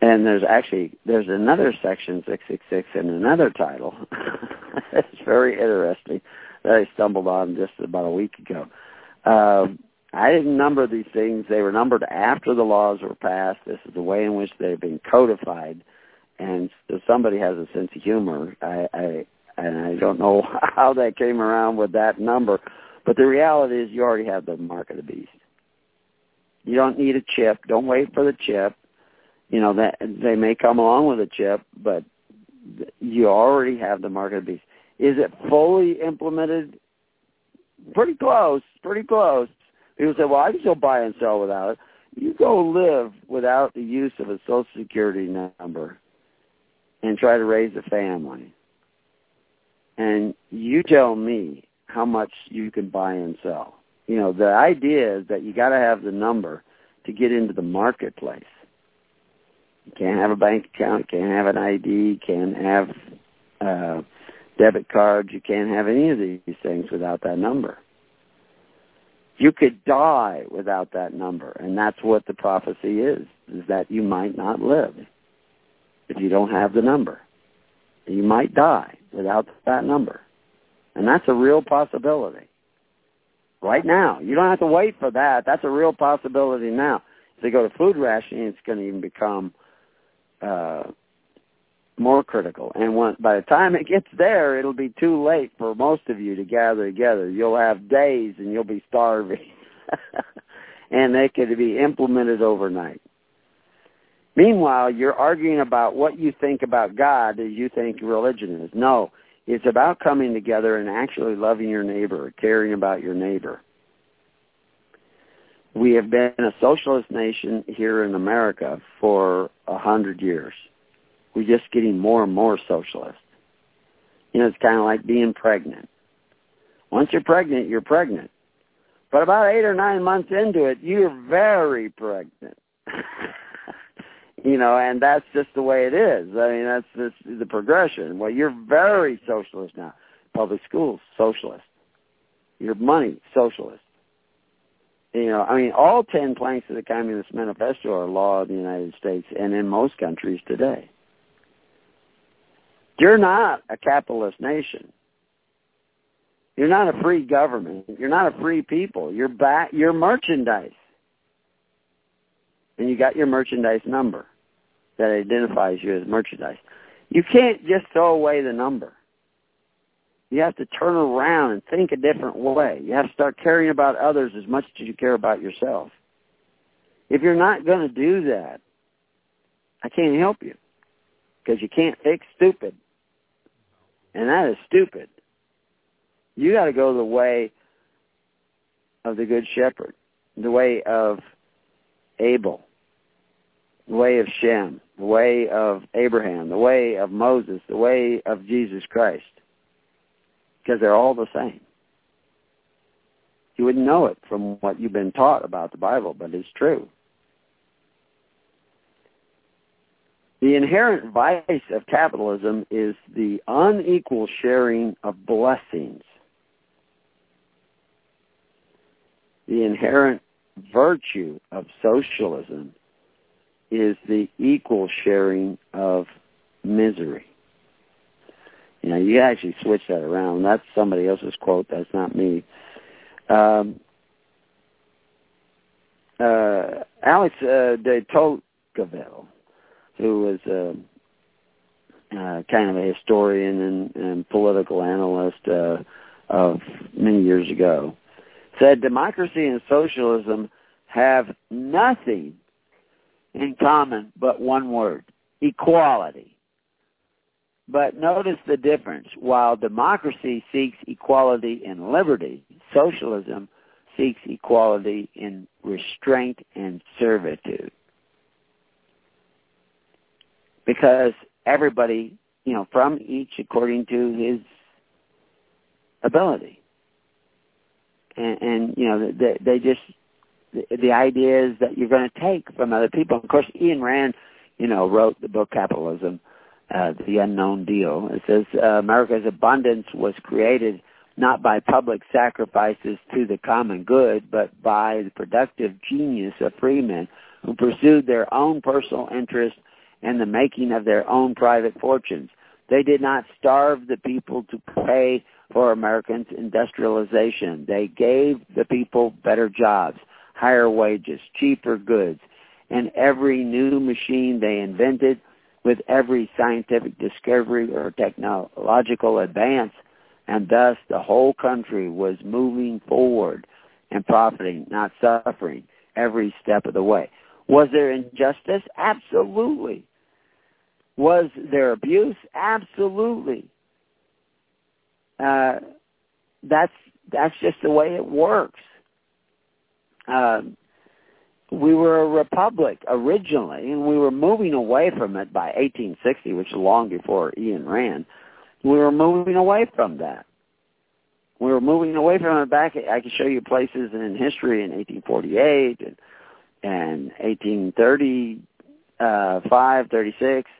And there's actually there's another section 666 in another title. it's very interesting that I stumbled on just about a week ago. Um, I didn't number these things; they were numbered after the laws were passed. This is the way in which they've been codified, and so somebody has a sense of humor. I, I and I don't know how that came around with that number, but the reality is you already have the mark of the beast. You don't need a chip. Don't wait for the chip you know that they may come along with a chip, but you already have the mark of the beast. Is it fully implemented? Pretty close, pretty close. People say, "Well, I can still buy and sell without it." You go live without the use of a Social Security number and try to raise a family, and you tell me how much you can buy and sell. You know, the idea is that you got to have the number to get into the marketplace. You can't have a bank account, can't have an ID, can't have uh, debit cards. You can't have any of these things without that number. You could die without that number, and that's what the prophecy is, is that you might not live if you don't have the number. You might die without that number. And that's a real possibility. Right now. You don't have to wait for that. That's a real possibility now. If they go to food rationing, it's going to even become uh, more critical. And when, by the time it gets there, it'll be too late for most of you to gather together. You'll have days and you'll be starving. and they could be implemented overnight. Meanwhile, you're arguing about what you think about God as you think religion is. No, it's about coming together and actually loving your neighbor, caring about your neighbor. We have been a socialist nation here in America for a hundred years. We're just getting more and more socialist. You know, it's kind of like being pregnant. Once you're pregnant, you're pregnant. But about eight or nine months into it, you're very pregnant. you know, and that's just the way it is. I mean, that's just the progression. Well, you're very socialist now. Public schools, socialist. Your money, socialist you know, I mean, all 10 planks of the Communist Manifesto are law in the United States and in most countries today. You're not a capitalist nation. You're not a free government. You're not a free people. You're back, you're merchandise. And you got your merchandise number that identifies you as merchandise. You can't just throw away the number. You have to turn around and think a different way. You have to start caring about others as much as you care about yourself. If you're not going to do that, I can't help you because you can't fix stupid. And that is stupid. You got to go the way of the Good Shepherd, the way of Abel, the way of Shem, the way of Abraham, the way of Moses, the way of Jesus Christ. Because they're all the same. You wouldn't know it from what you've been taught about the Bible, but it's true. The inherent vice of capitalism is the unequal sharing of blessings. The inherent virtue of socialism is the equal sharing of misery. You know, you actually switch that around. That's somebody else's quote. That's not me. Um, uh, Alex uh, de Tocqueville, who was uh, uh, kind of a historian and, and political analyst uh, of many years ago, said democracy and socialism have nothing in common but one word, equality. But notice the difference. While democracy seeks equality in liberty, socialism seeks equality in restraint and servitude. Because everybody, you know, from each according to his ability. And, and you know, they, they just, the, the idea is that you're going to take from other people. Of course, Ayn Rand, you know, wrote the book Capitalism, uh, The Unknown Ideal. It says uh, America's abundance was created not by public sacrifices to the common good, but by the productive genius of freemen who pursued their own personal interest and the making of their own private fortunes. They did not starve the people to pay for Americans' industrialization. They gave the people better jobs, higher wages, cheaper goods, and every new machine they invented with every scientific discovery or technological advance and thus the whole country was moving forward and profiting, not suffering every step of the way. Was there injustice? Absolutely. Was there abuse? Absolutely. Uh, that's that's just the way it works. Um, we were a republic originally, and we were moving away from it by 1860, which is long before Ayn Rand we were moving away from that. We were moving away from it back. I can show you places in history in 1848 and, and 1835, 36,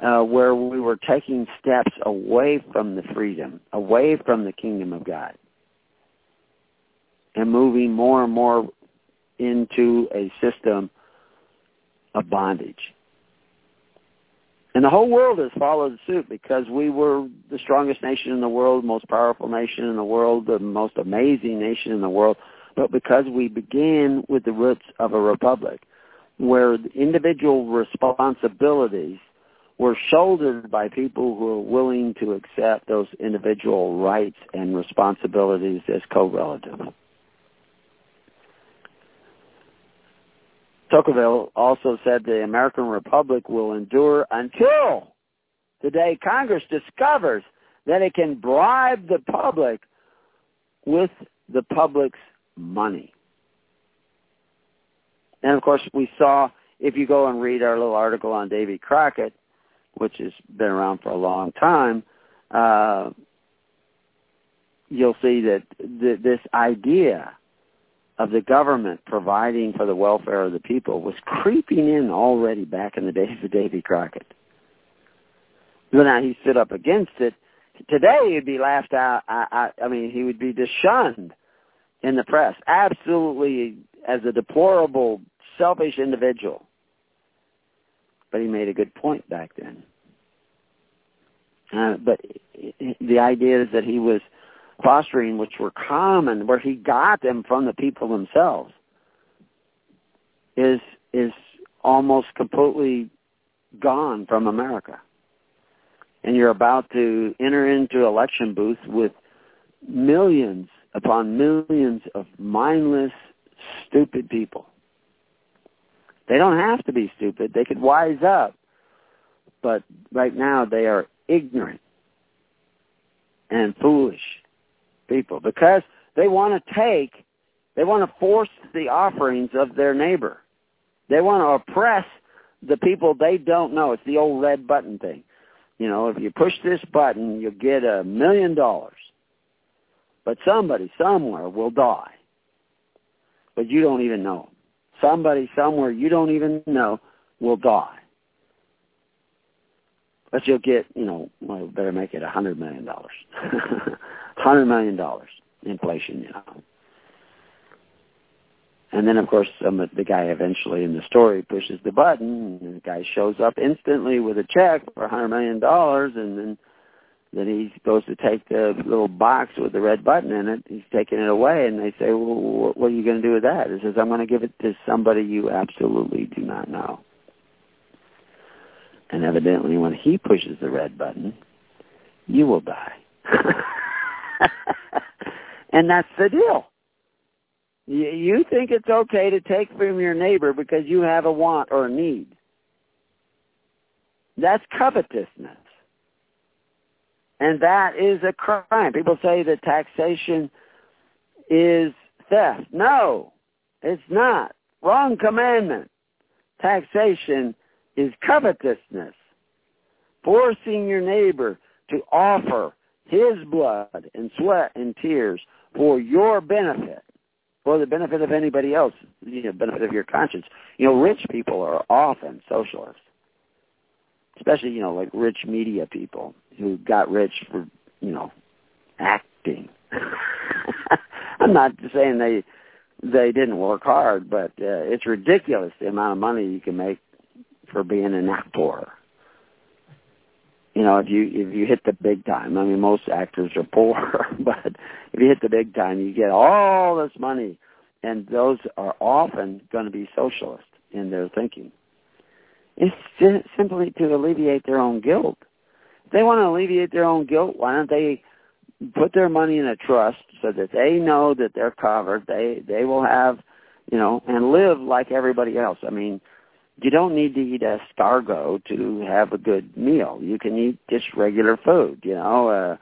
uh, where we were taking steps away from the freedom, away from the kingdom of God, and moving more and more into a system of bondage. And the whole world has followed suit because we were the strongest nation in the world, most powerful nation in the world, the most amazing nation in the world, but because we began with the roots of a republic where individual responsibilities were shouldered by people who were willing to accept those individual rights and responsibilities as co-relative. Tocqueville also said the American Republic will endure until the day Congress discovers that it can bribe the public with the public's money. And of course, we saw, if you go and read our little article on Davy Crockett, which has been around for a long time, uh, you'll see that th- this idea of the government providing for the welfare of the people was creeping in already back in the days of Davy Crockett. But now he stood up against it. Today he'd be laughed out. I, I, I mean, he would be shunned in the press, absolutely as a deplorable, selfish individual. But he made a good point back then. Uh, but the idea is that he was fostering, which were common, where he got them from the people themselves, is is almost completely gone from America. And you're about to enter into election booths with millions upon millions of mindless, stupid people. They don't have to be stupid. They could wise up but right now they are ignorant and foolish people because they want to take, they want to force the offerings of their neighbor. They want to oppress the people they don't know. It's the old red button thing. You know, if you push this button, you'll get a million dollars. But somebody somewhere will die. But you don't even know. Somebody somewhere you don't even know will die. But you'll get, you know, well, better make it a hundred million dollars. hundred million dollars inflation, you know. And then, of course, um, the guy eventually in the story pushes the button, and the guy shows up instantly with a check for a hundred million dollars, and then then he goes to take the little box with the red button in it. He's taking it away, and they say, "Well, what are you going to do with that?" He says, "I'm going to give it to somebody you absolutely do not know." And evidently, when he pushes the red button, you will die. and that's the deal. You think it's okay to take from your neighbor because you have a want or a need. That's covetousness. And that is a crime. People say that taxation is theft. No, it's not. Wrong commandment. Taxation is covetousness. Forcing your neighbor to offer his blood and sweat and tears for your benefit for the benefit of anybody else, you know, benefit of your conscience. You know, rich people are often socialists, especially you know like rich media people who got rich for you know acting. I'm not saying they they didn't work hard, but uh, it's ridiculous the amount of money you can make for being an actor you know, if you if you hit the big time, I mean, most actors are poor, but if you hit the big time, you get all this money, and those are often going to be socialist in their thinking. It's just simply to alleviate their own guilt. If they want to alleviate their own guilt, why don't they put their money in a trust so that they know that they're covered? They they will have, you know, and live like everybody else. I mean, you don't need to eat escargot to have a good meal. You can eat just regular food, you know, uh,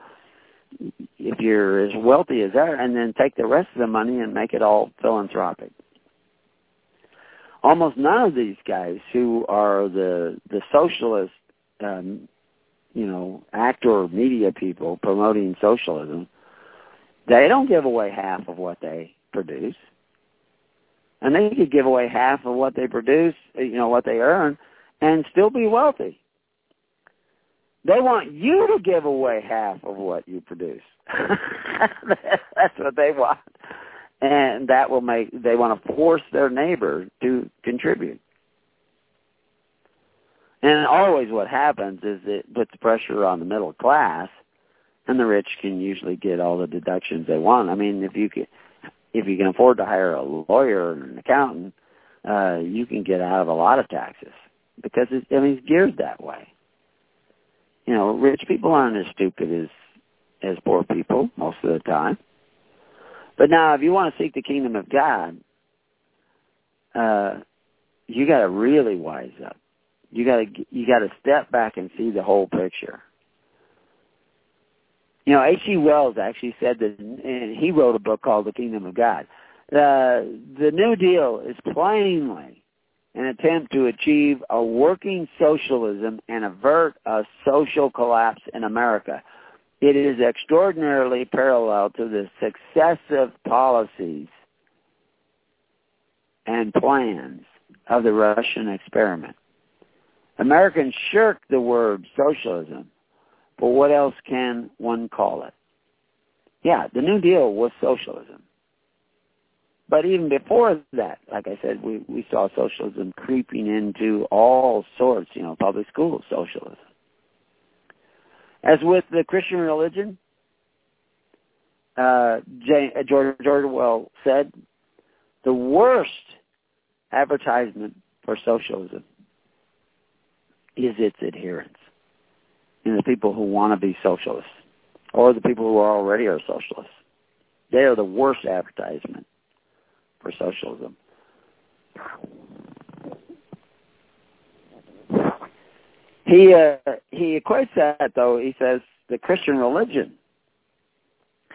if you're as wealthy as that, and then take the rest of the money and make it all philanthropic. Almost none of these guys who are the the socialist, um, you know, actor media people promoting socialism, they don't give away half of what they produce and they could give away half of what they produce, you know, what they earn, and still be wealthy. They want you to give away half of what you produce. That's what they want. And that will make, they want to force their neighbor to contribute. And always what happens is it puts pressure on the middle class, and the rich can usually get all the deductions they want. I mean, if you could, if you can afford to hire a lawyer or an accountant, uh, you can get out of a lot of taxes because it's, I mean, it's geared that way. You know, rich people aren't as stupid as as poor people most of the time. But now, if you want to seek the kingdom of God, uh, you got to really wise up. You got to you got to step back and see the whole picture. You know, H.G. Wells actually said that, and he wrote a book called The Kingdom of God. Uh, the New Deal is plainly an attempt to achieve a working socialism and avert a social collapse in America. It is extraordinarily parallel to the successive policies and plans of the Russian experiment. Americans shirk the word socialism but what else can one call it? Yeah, the New Deal was socialism. But even before that, like I said, we, we saw socialism creeping into all sorts, you know, public school socialism. As with the Christian religion, uh, uh George Orwell said, the worst advertisement for socialism is its adherents in the people who want to be socialists or the people who are already are socialists. They are the worst advertisement for socialism. He uh, he equates that though. He says the Christian religion,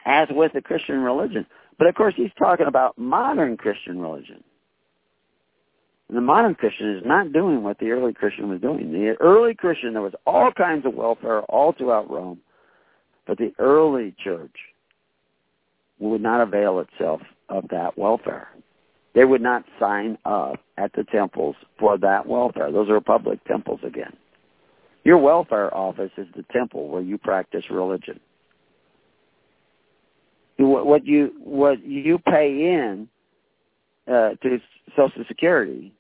as with the Christian religion, but of course he's talking about modern Christian religion. The modern Christian is not doing what the early Christian was doing. The early Christian, there was all kinds of welfare all throughout Rome, but the early church would not avail itself of that welfare. They would not sign up at the temples for that welfare. Those are public temples again. Your welfare office is the temple where you practice religion. What you what you pay in uh, to Social Security,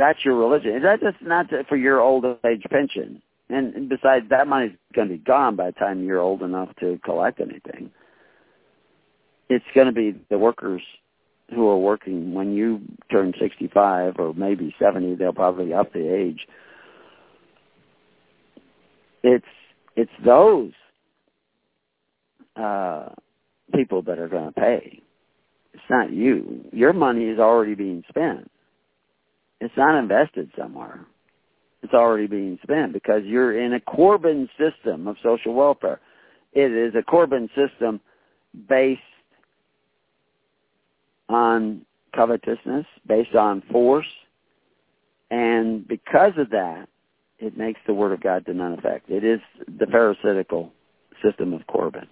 that's your religion. That's just not for your old age pension. And besides, that money's going to be gone by the time you're old enough to collect anything. It's going to be the workers who are working when you turn 65 or maybe 70. They'll probably up the age it's it's those uh, people that are going to pay. It's not you. Your money is already being spent. It's not invested somewhere. It's already being spent because you're in a Corban system of social welfare. It is a Corban system based on covetousness, based on force, and because of that, it makes the word of God to none effect. It is the pharisaical system of Corban.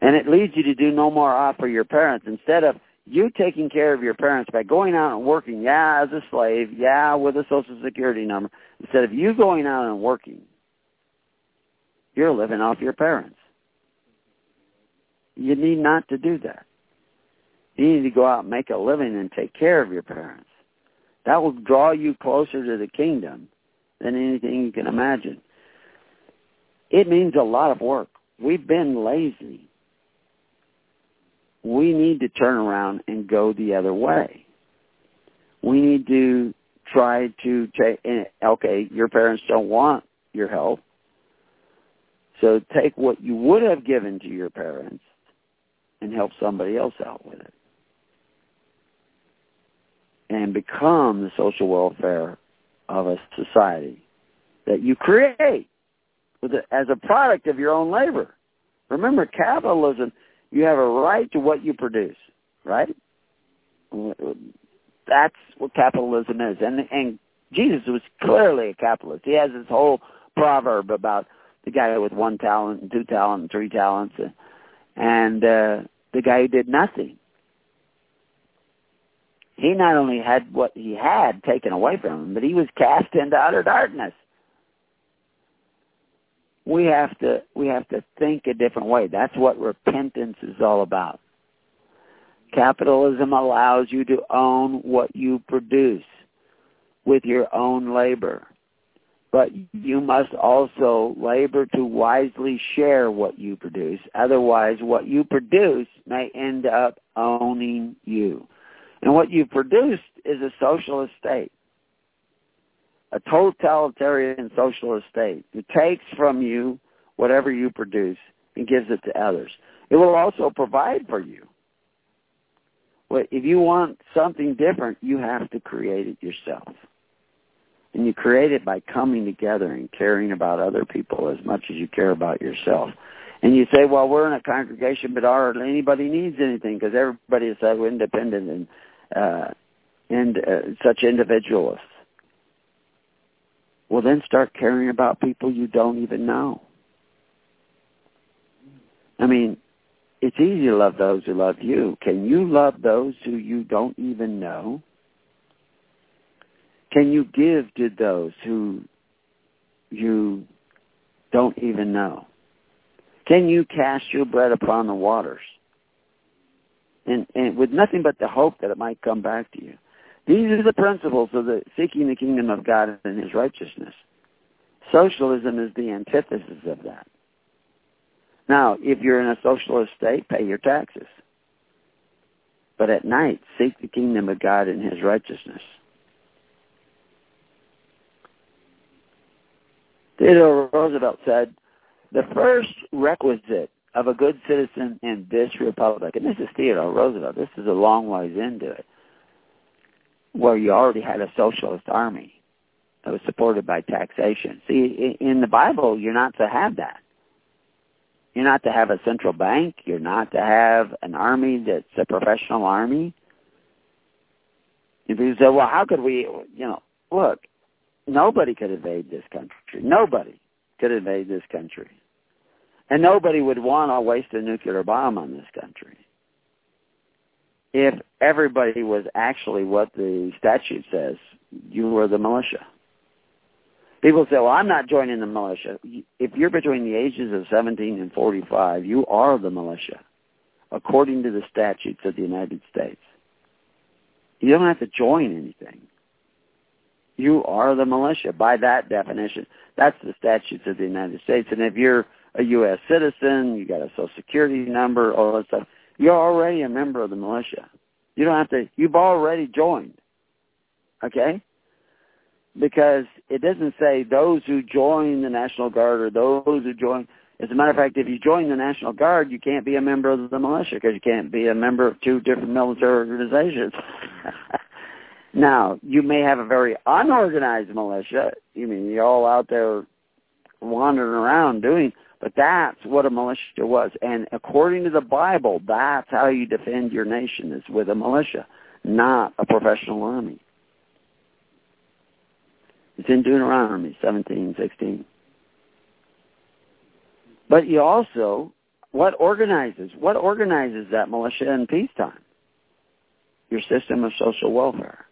And it leads you to do no more off for your parents. Instead of you taking care of your parents by going out and working, yeah, as a slave, yeah, with a social security number, instead of you going out and working, you're living off your parents. You need not to do that. You need to go out and make a living and take care of your parents. That will draw you closer to the kingdom than anything you can imagine. It means a lot of work. We've been lazy. We need to turn around and go the other way. We need to try to take, okay, your parents don't want your help. So take what you would have given to your parents and help somebody else out with it. And become the social welfare of a society that you create as a product of your own labor. Remember, capitalism, you have a right to what you produce, right? That's what capitalism is. And, and Jesus was clearly a capitalist. He has this whole proverb about the guy with one talent and two talents and three talents and uh, the guy who did nothing he not only had what he had taken away from him, but he was cast into utter darkness. We have to we have to think a different way. That's what repentance is all about. Capitalism allows you to own what you produce with your own labor. But you must also labor to wisely share what you produce. Otherwise, what you produce may end up owning you. And what you've produced is a socialist state, a totalitarian socialist state that takes from you whatever you produce and gives it to others. It will also provide for you. If you want something different, you have to create it yourself. And you create it by coming together and caring about other people as much as you care about yourself. And you say, well, we're in a congregation, but hardly anybody needs anything because everybody is so independent and uh, and uh, such individualists. Well, then start caring about people you don't even know. I mean, it's easy to love those who love you. Can you love those who you don't even know? Can you give to those who you don't even know? Can you cast your bread upon the waters? and, and with nothing but the hope that it might come back to you. These are the principles of the seeking the kingdom of God and his righteousness. Socialism is the antithesis of that. Now, if you're in a socialist state, pay your taxes. But at night, seek the kingdom of God and his righteousness. Theodore Roosevelt said, the first requisite of a good citizen in this republic. And this is Theodore Roosevelt. This is a long ways into it, where you already had a socialist army, that was supported by taxation. See, in the Bible, you're not to have that. You're not to have a central bank. You're not to have an army that's a professional army. And people say, well, how could we, you know, look, nobody could invade this country. Nobody could invade this country. And nobody would want to waste a nuclear bomb on this country. If everybody was actually what the statute says, you were the militia. People say, well, I'm not joining the militia. If you're between the ages of 17 and 45, you are the militia, according to the statutes of the United States. You don't have to join anything. You are the militia by that definition. That's the statutes of the United States. And if you're a U.S. citizen, you got a social security number, all that stuff, you're already a member of the militia. You don't have to, you've already joined. Okay? Because it doesn't say those who join the National Guard or those who join. As a matter of fact, if you join the National Guard, you can't be a member of the militia because you can't be a member of two different military organizations. now, you may have a very unorganized militia. You mean you're all out there wandering around doing but that's what a militia was. And according to the Bible, that's how you defend your nation is with a militia, not a professional army. It's in Deuteronomy 17, 16. But you also, what organizes? What organizes that militia in peacetime? Your system of social welfare.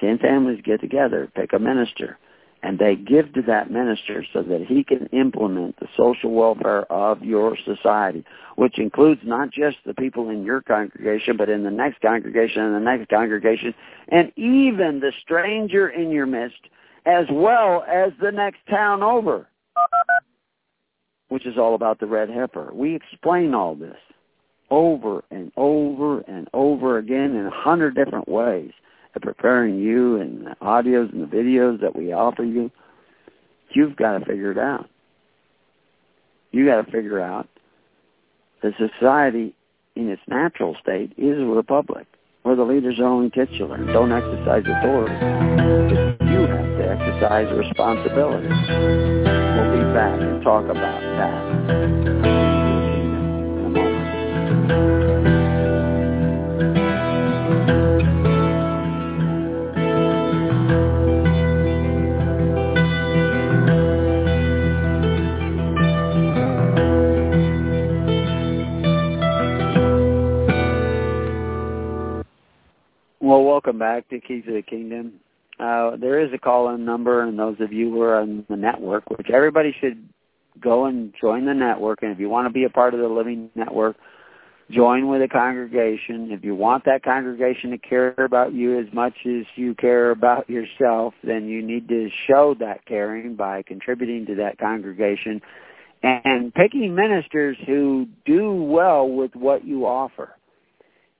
Ten families get together, pick a minister, and they give to that minister so that he can implement the social welfare of your society, which includes not just the people in your congregation, but in the next congregation and the next congregation, and even the stranger in your midst, as well as the next town over, which is all about the red heifer. We explain all this over and over and over again in a hundred different ways preparing you and the audios and the videos that we offer you, you've got to figure it out. You got to figure out that society in its natural state is a republic where the leaders are only titular and don't exercise authority. You have to exercise responsibility. We'll be back and talk about that. Welcome back to Keys of the Kingdom. Uh, there is a call-in number, and those of you who are on the network, which everybody should go and join the network. And if you want to be a part of the Living Network, join with a congregation. If you want that congregation to care about you as much as you care about yourself, then you need to show that caring by contributing to that congregation and picking ministers who do well with what you offer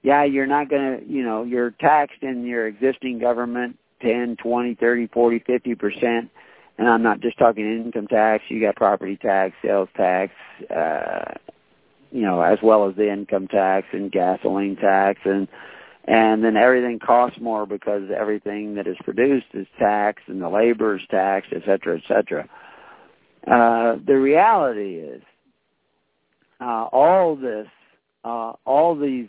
yeah, you're not going to, you know, you're taxed in your existing government 10, 20, 30, 40, 50%. And I'm not just talking income tax. You got property tax, sales tax, uh, you know, as well as the income tax and gasoline tax and and then everything costs more because everything that is produced is taxed and the labor is taxed, et cetera, et cetera. Uh, the reality is, uh, all this, uh, all these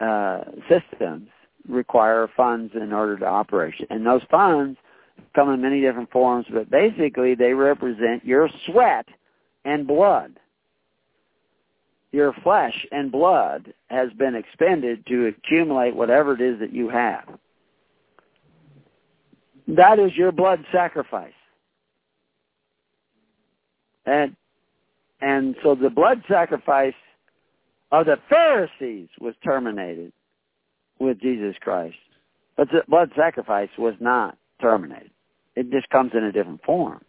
uh, systems require funds in order to operate. And those funds come in many different forms, but basically they represent your sweat and blood. Your flesh and blood has been expended to accumulate whatever it is that you have. That is your blood sacrifice. And and so the blood sacrifice of the Pharisees was terminated with Jesus Christ. But the blood sacrifice was not terminated. It just comes in a different form.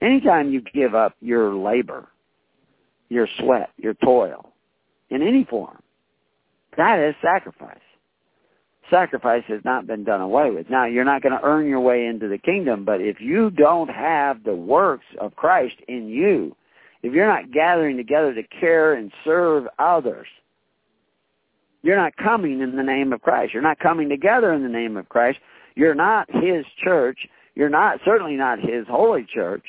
Anytime you give up your labor, your sweat, your toil, in any form, that is sacrifice. Sacrifice has not been done away with. Now, you're not going to earn your way into the kingdom, but if you don't have the works of Christ in you, if you're not gathering together to care and serve others, You're not coming in the name of Christ. You're not coming together in the name of Christ. You're not his church. You're not certainly not his holy church,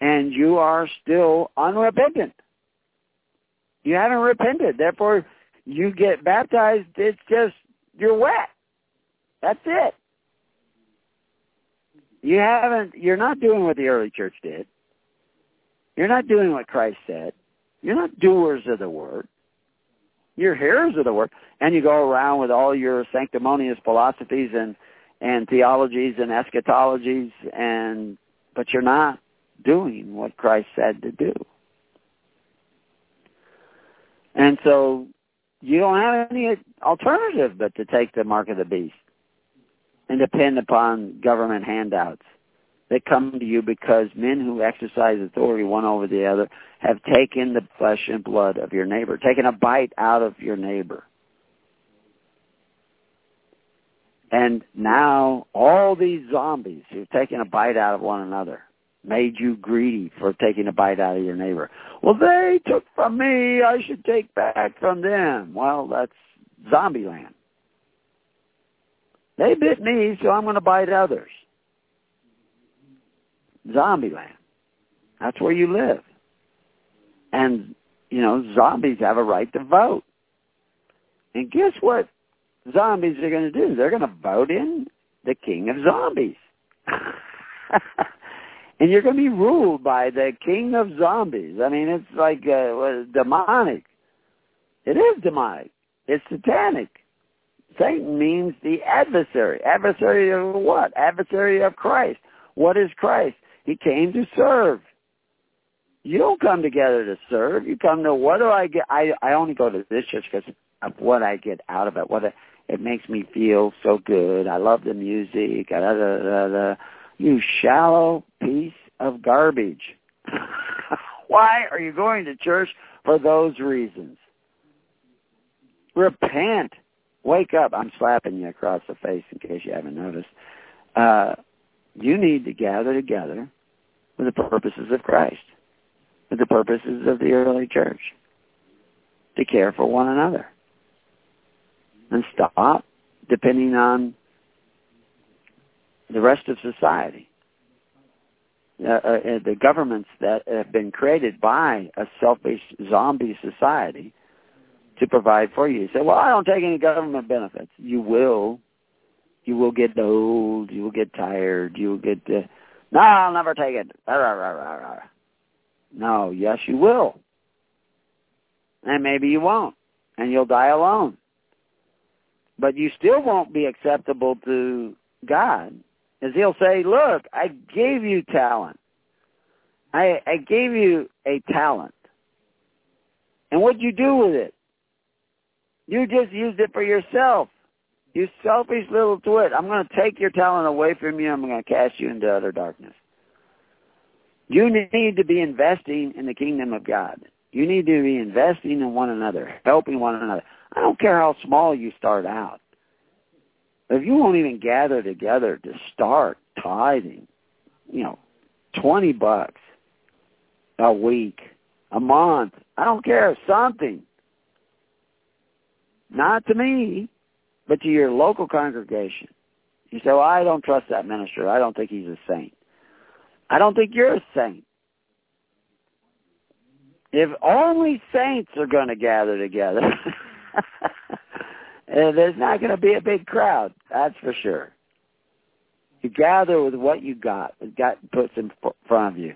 and you are still unrepentant. You haven't repented. Therefore, you get baptized. It's just you're wet. That's it. You haven't. You're not doing what the early church did. You're not doing what Christ said. You're not doers of the word. You're hearers of the word, and you go around with all your sanctimonious philosophies and and theologies and eschatologies, and but you're not doing what Christ said to do. And so you don't have any alternative but to take the mark of the beast and depend upon government handouts that come to you because men who exercise authority one over the other have taken the flesh and blood of your neighbor, taken a bite out of your neighbor. And now all these zombies who've taken a bite out of one another made you greedy for taking a bite out of your neighbor. Well, they took from me, I should take back from them. Well, that's zombie land. They bit me, so I'm going to bite others. Zombie land. That's where you live. And, you know, zombies have a right to vote. And guess what zombies are going to do? They're going to vote in the king of zombies. and you're going to be ruled by the king of zombies. I mean, it's like uh, demonic. It is demonic. It's satanic. Satan means the adversary. Adversary of what? Adversary of Christ. What is Christ? He came to serve. You don't come together to serve. You come to what do I get? I I only go to this church because of what I get out of it. What it makes me feel so good. I love the music. Da, da, da, da. You shallow piece of garbage. Why are you going to church for those reasons? Repent. Wake up. I'm slapping you across the face in case you haven't noticed. Uh, you need to gather together for the purposes of Christ, for the purposes of the early church, to care for one another. And stop depending on the rest of society. Uh, uh, the governments that have been created by a selfish zombie society to provide for you. You say, well, I don't take any government benefits. You will you will get old, you will get tired, you will get, uh, no, I'll never take it. No, yes, you will. And maybe you won't, and you'll die alone. But you still won't be acceptable to God, as he'll say, look, I gave you talent. I, I gave you a talent. And what'd you do with it? You just used it for yourself. You selfish little twit. I'm going to take your talent away from you. I'm going to cast you into utter darkness. You need to be investing in the kingdom of God. You need to be investing in one another, helping one another. I don't care how small you start out. If you won't even gather together to start tithing, you know, 20 bucks a week, a month, I don't care, something. Not to me, but to your local congregation. You say, well, I don't trust that minister. I don't think he's a saint. I don't think you're a saint. If only saints are going to gather together, there's not going to be a big crowd. That's for sure. You gather with what you got, got puts in front of you.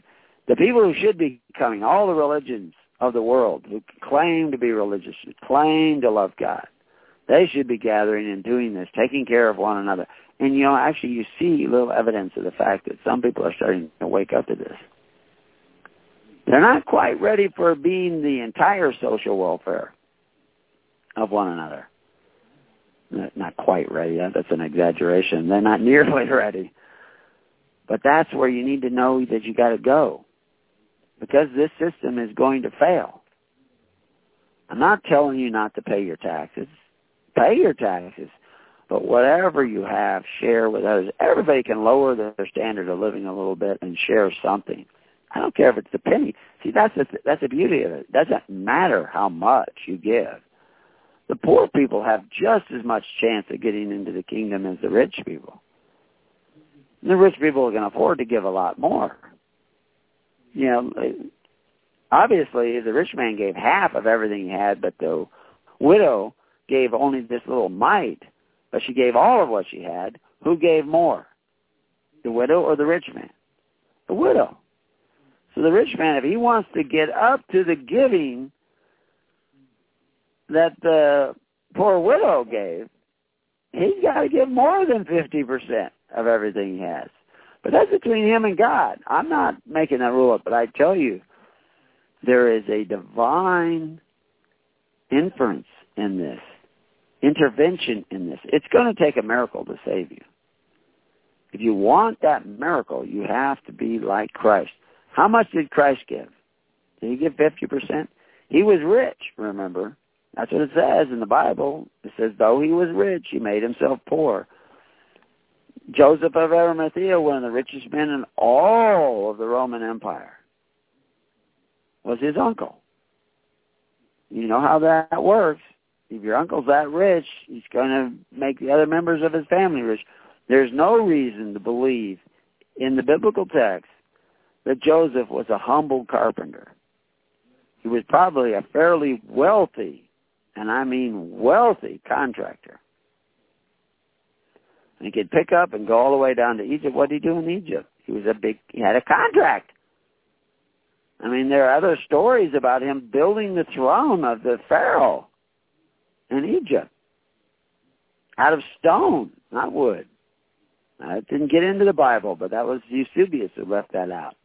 The people who should be coming, all the religions of the world who claim to be religious, who claim to love God, they should be gathering and doing this, taking care of one another. And you know, actually you see little evidence of the fact that some people are starting to wake up to this. They're not quite ready for being the entire social welfare of one another. Not quite ready. That's an exaggeration. They're not nearly ready. But that's where you need to know that you got to go. Because this system is going to fail. I'm not telling you not to pay your taxes pay your taxes. But whatever you have, share with others. Everybody can lower their standard of living a little bit and share something. I don't care if it's a penny. See, that's the, that's the beauty of it. It doesn't matter how much you give. the poor people have just as much chance of getting into the kingdom as the rich people. And the rich people can afford to give a lot more. You know, obviously the rich man gave half of everything he had, but the widow gave only this little mite, but she gave all of what she had. Who gave more? The widow or the rich man? The widow. So the rich man, if he wants to get up to the giving that the poor widow gave, he's got to give more than 50% of everything he has. But that's between him and God. I'm not making that rule up, but I tell you, there is a divine inference in this, intervention in this. It's going to take a miracle to save you. If you want that miracle, you have to be like Christ. How much did Christ give? Did he give 50%? He was rich, remember. That's what it says in the Bible. It says, though he was rich, he made himself poor. Joseph of Arimathea, one of the richest men in all of the Roman Empire, was his uncle. You know how that works. If your uncle's that rich, he's going to make the other members of his family rich. There's no reason to believe in the biblical text that Joseph was a humble carpenter. He was probably a fairly wealthy, and I mean wealthy contractor. And he could pick up and go all the way down to Egypt. What did he do in Egypt? He was a big, he had a contract. I mean, there are other stories about him building the throne of the Pharaoh in Egypt out of stone, not wood. I didn't get into the Bible, but that was Eusebius who left that out.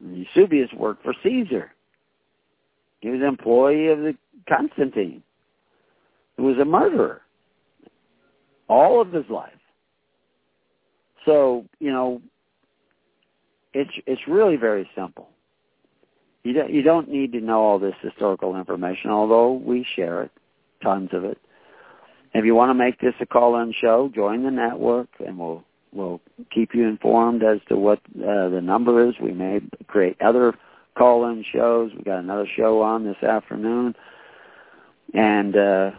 And Eusebius worked for Caesar. He was an employee of the Constantine, who was a murderer all of his life. So, you know, it's it's really very simple. You don't, you don't need to know all this historical information, although we share it, tons of it. If you want to make this a call-in show, join the network, and we'll we'll keep you informed as to what uh, the number is. We may create other call-in shows. We got another show on this afternoon, and uh,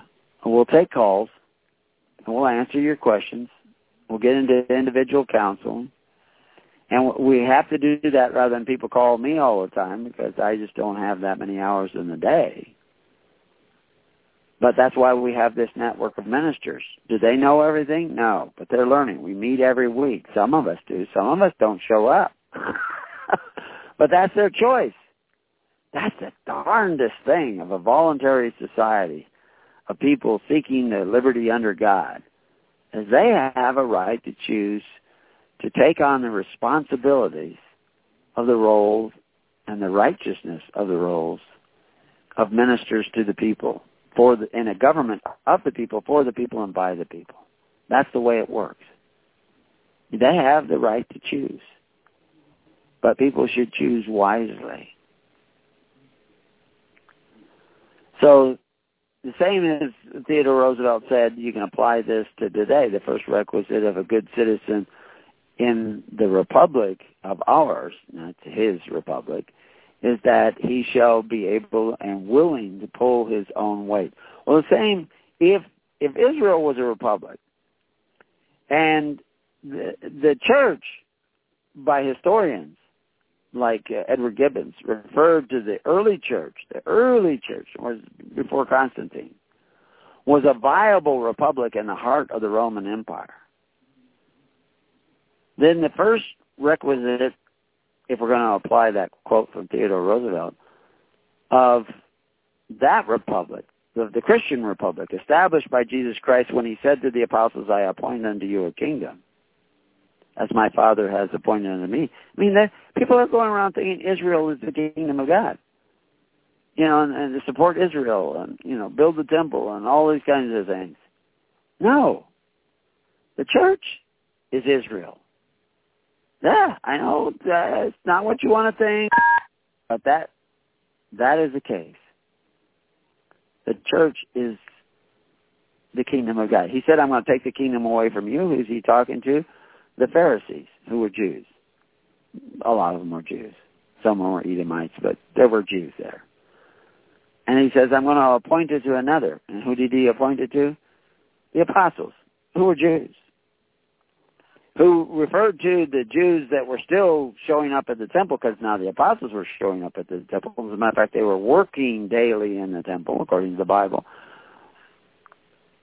we'll take calls and we'll answer your questions. We'll get into individual counseling. And we have to do that rather than people call me all the time because I just don't have that many hours in the day. But that's why we have this network of ministers. Do they know everything? No, but they're learning. We meet every week. Some of us do. Some of us don't show up. but that's their choice. That's the darndest thing of a voluntary society of people seeking the liberty under God, is they have a right to choose to take on the responsibilities of the roles and the righteousness of the roles of ministers to the people for the, in a government of the people, for the people, and by the people. That's the way it works. They have the right to choose. But people should choose wisely. So the same as Theodore Roosevelt said, you can apply this to today. The first requisite of a good citizen in the republic of ours, not his republic, is that he shall be able and willing to pull his own weight. Well, the same if if Israel was a republic, and the the church, by historians, like uh, Edward Gibbons referred to the early church, the early church was before Constantine, was a viable republic in the heart of the Roman Empire. Then the first requisite, if we're going to apply that quote from Theodore Roosevelt, of that republic, the, the Christian republic, established by Jesus Christ when he said to the apostles, I appoint unto you a kingdom as my Father has appointed unto me. I mean, people are going around thinking Israel is the kingdom of God. You know, and, and to support Israel and, you know, build the temple and all these kinds of things. No. The church is Israel. Yeah, I know uh, that's not what you want to think, but that that is the case. The church is the kingdom of God. He said, I'm going to take the kingdom away from you. Who's he talking to? the Pharisees, who were Jews. A lot of them were Jews. Some were Edomites, but there were Jews there. And he says, I'm going to appoint it to another. And who did he appoint it to? The apostles, who were Jews, who referred to the Jews that were still showing up at the temple because now the apostles were showing up at the temple. As a matter of fact, they were working daily in the temple, according to the Bible.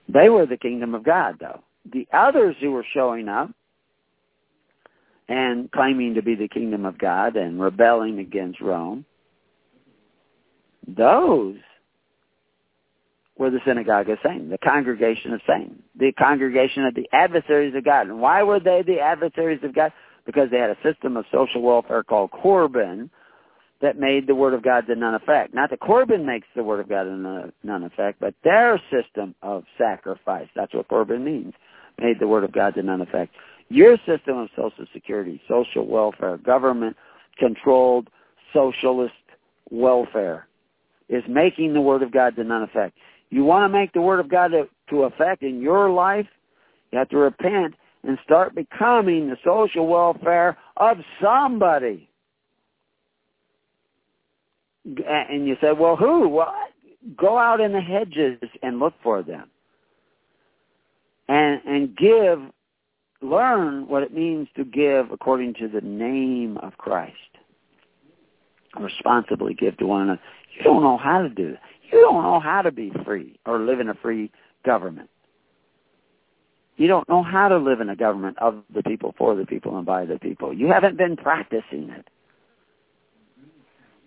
They were the kingdom of God, though. The others who were showing up and claiming to be the kingdom of God and rebelling against Rome, those were the synagogue of Satan, the congregation of Satan, the congregation of the adversaries of God. And why were they the adversaries of God? Because they had a system of social welfare called Corban that made the Word of God to none effect. Not that Corban makes the Word of God to none effect, but their system of sacrifice, that's what Corban means, made the Word of God to none effect. Your system of Social Security, social welfare, government-controlled socialist welfare is making the Word of God to none effect. You want to make the Word of God to, to effect in your life, you have to repent and start becoming the social welfare of somebody. And you say, well, who? Well, go out in the hedges and look for them. And, and give, learn what it means to give according to the name of Christ. Responsibly give to one another. You don't know how to do that. You don't know how to be free or live in a free government. You don't know how to live in a government of the people, for the people, and by the people. You haven't been practicing it.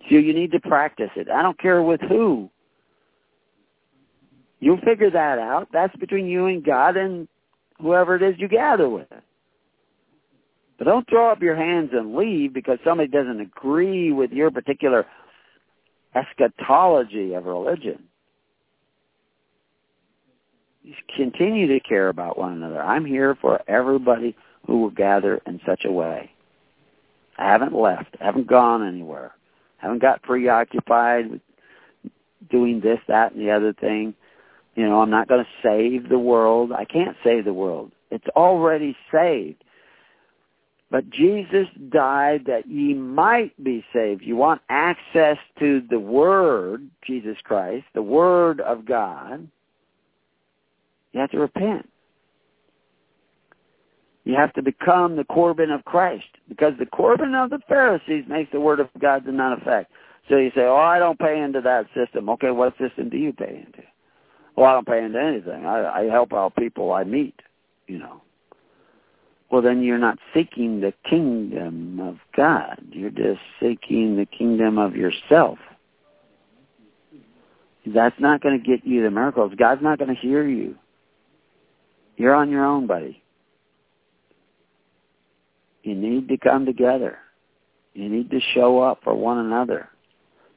So you need to practice it. I don't care with who. You'll figure that out. That's between you and God and whoever it is you gather with. But don't throw up your hands and leave because somebody doesn't agree with your particular eschatology of religion. You continue to care about one another. I'm here for everybody who will gather in such a way. I haven't left. I haven't gone anywhere. I haven't got preoccupied with doing this, that, and the other thing. You know, I'm not going to save the world. I can't save the world. It's already saved. But Jesus died that ye might be saved. You want access to the Word, Jesus Christ, the Word of God. You have to repent. You have to become the Corban of Christ because the Corban of the Pharisees makes the Word of God to none effect. So you say, oh, I don't pay into that system. Okay, what system do you pay into? Well, I don't pay into anything. I, I help out people I meet, you know well, then you're not seeking the kingdom of God. You're just seeking the kingdom of yourself. That's not going to get you the miracles. God's not going to hear you. You're on your own, buddy. You need to come together. You need to show up for one another.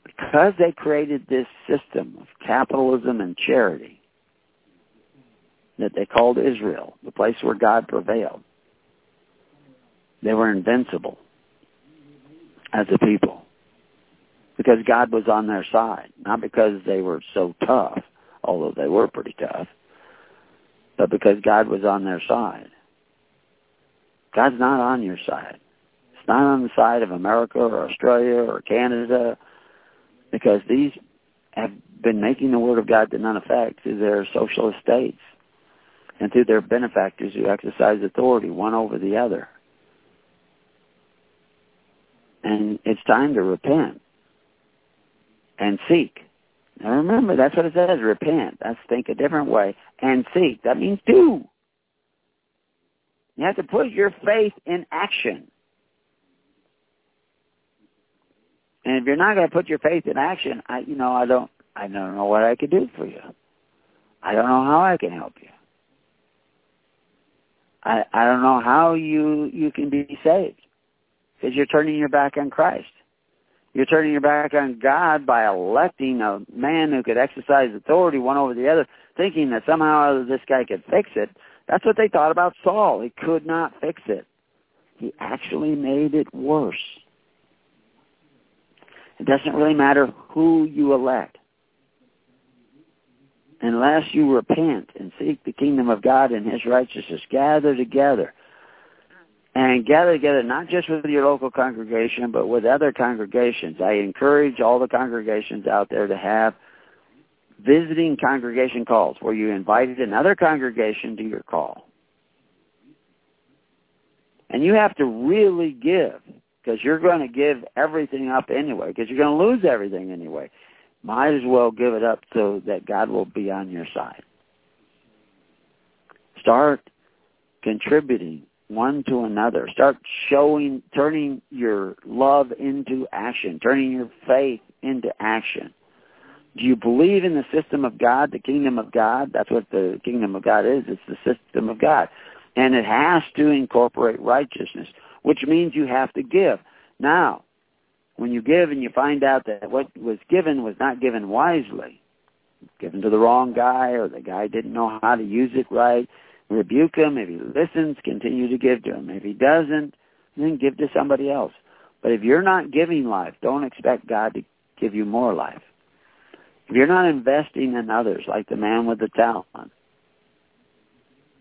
Because they created this system of capitalism and charity that they called Israel, the place where God prevailed, they were invincible as a people because God was on their side, not because they were so tough, although they were pretty tough, but because God was on their side. God's not on your side. It's not on the side of America or Australia or Canada because these have been making the word of God to none effect through their socialist states and through their benefactors who exercise authority one over the other. And it's time to repent and seek. Now remember, that's what it says, repent. That's think a different way. And seek. That means do. You have to put your faith in action. And if you're not going to put your faith in action, I, you know, I don't, I don't know what I could do for you. I don't know how I can help you. I, I don't know how you, you can be saved because you're turning your back on Christ. You're turning your back on God by electing a man who could exercise authority one over the other, thinking that somehow this guy could fix it. That's what they thought about Saul. He could not fix it. He actually made it worse. It doesn't really matter who you elect. Unless you repent and seek the kingdom of God and his righteousness, gather together and gather together not just with your local congregation, but with other congregations. I encourage all the congregations out there to have visiting congregation calls where you invited another congregation to your call. And you have to really give because you're going to give everything up anyway because you're going to lose everything anyway. Might as well give it up so that God will be on your side. Start contributing one to another. Start showing, turning your love into action, turning your faith into action. Do you believe in the system of God, the kingdom of God? That's what the kingdom of God is. It's the system of God. And it has to incorporate righteousness, which means you have to give. Now, when you give and you find out that what was given was not given wisely, given to the wrong guy or the guy didn't know how to use it right, rebuke him. If he listens, continue to give to him. If he doesn't, then give to somebody else. But if you're not giving life, don't expect God to give you more life. If you're not investing in others, like the man with the talent,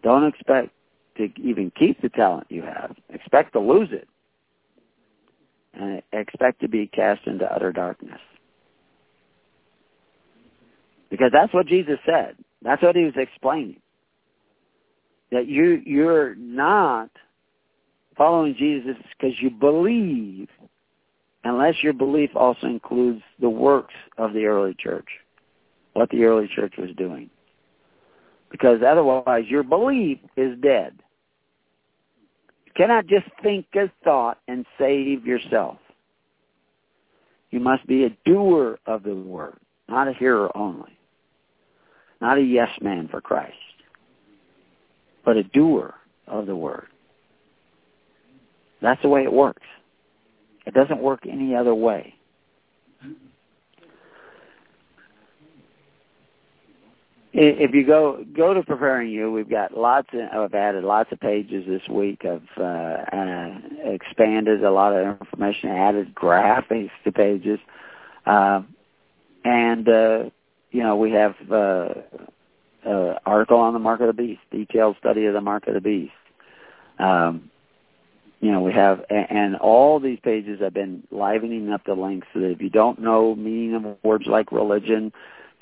don't expect to even keep the talent you have. Expect to lose it. And expect to be cast into utter darkness. Because that's what Jesus said. That's what he was explaining that you you're not following Jesus because you believe, unless your belief also includes the works of the early church, what the early church was doing. Because otherwise, your belief is dead. You cannot just think a thought and save yourself. You must be a doer of the word, not a hearer only, not a yes man for Christ but a doer of the word. That's the way it works. It doesn't work any other way. If you go go to preparing you, we've got lots of I've added lots of pages this week. I've uh, uh, expanded a lot of information, added graphics to pages, uh, and uh, you know we have uh, article on the mark of the beast, detailed study of the mark of the beast. Um, you know, we have, and all these pages have been livening up the links so that if you don't know meaning of words like religion,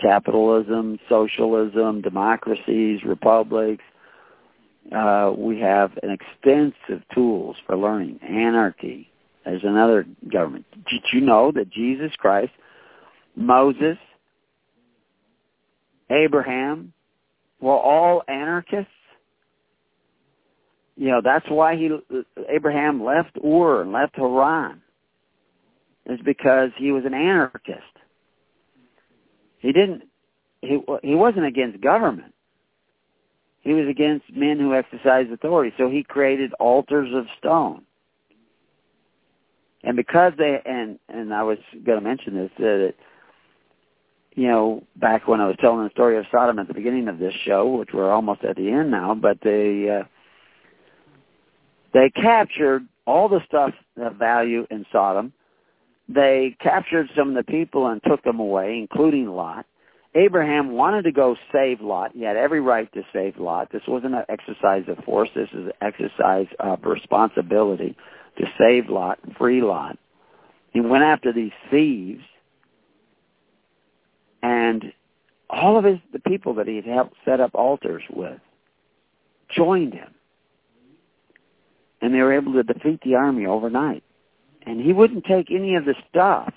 capitalism, socialism, democracies, republics, uh, we have an extensive tools for learning. Anarchy. There's another government. Did you know that Jesus Christ, Moses, Abraham, were all anarchists. You know, that's why he Abraham left Ur and left Haran. Is because he was an anarchist. He didn't he he wasn't against government. He was against men who exercised authority. So he created altars of stone. And because they and and I was going to mention this that you know, back when I was telling the story of Sodom at the beginning of this show, which we're almost at the end now, but they uh, they captured all the stuff of value in Sodom. They captured some of the people and took them away, including Lot. Abraham wanted to go save Lot. He had every right to save Lot. This wasn't an exercise of force. This is an exercise of responsibility to save Lot, free Lot. He went after these thieves and all of his the people that he had helped set up altars with joined him. And they were able to defeat the army overnight. And he wouldn't take any of the stuff.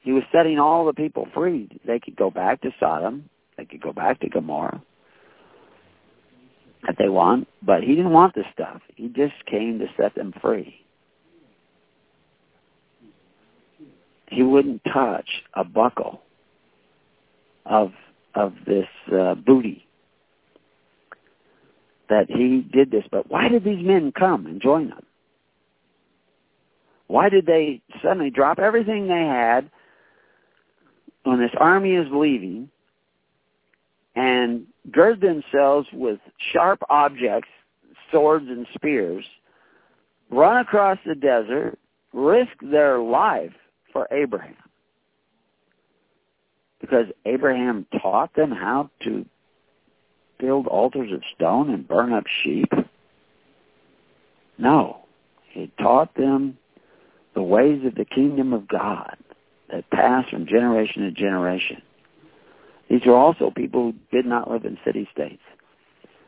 He was setting all the people free. They could go back to Sodom. They could go back to Gomorrah if they want. But he didn't want the stuff. He just came to set them free. He wouldn't touch a buckle of of this uh, booty that he did this. But why did these men come and join them? Why did they suddenly drop everything they had when this army is leaving and gird themselves with sharp objects, swords and spears, run across the desert, risk their life for Abraham? Because Abraham taught them how to build altars of stone and burn up sheep? No. He taught them the ways of the kingdom of God that pass from generation to generation. These were also people who did not live in city-states,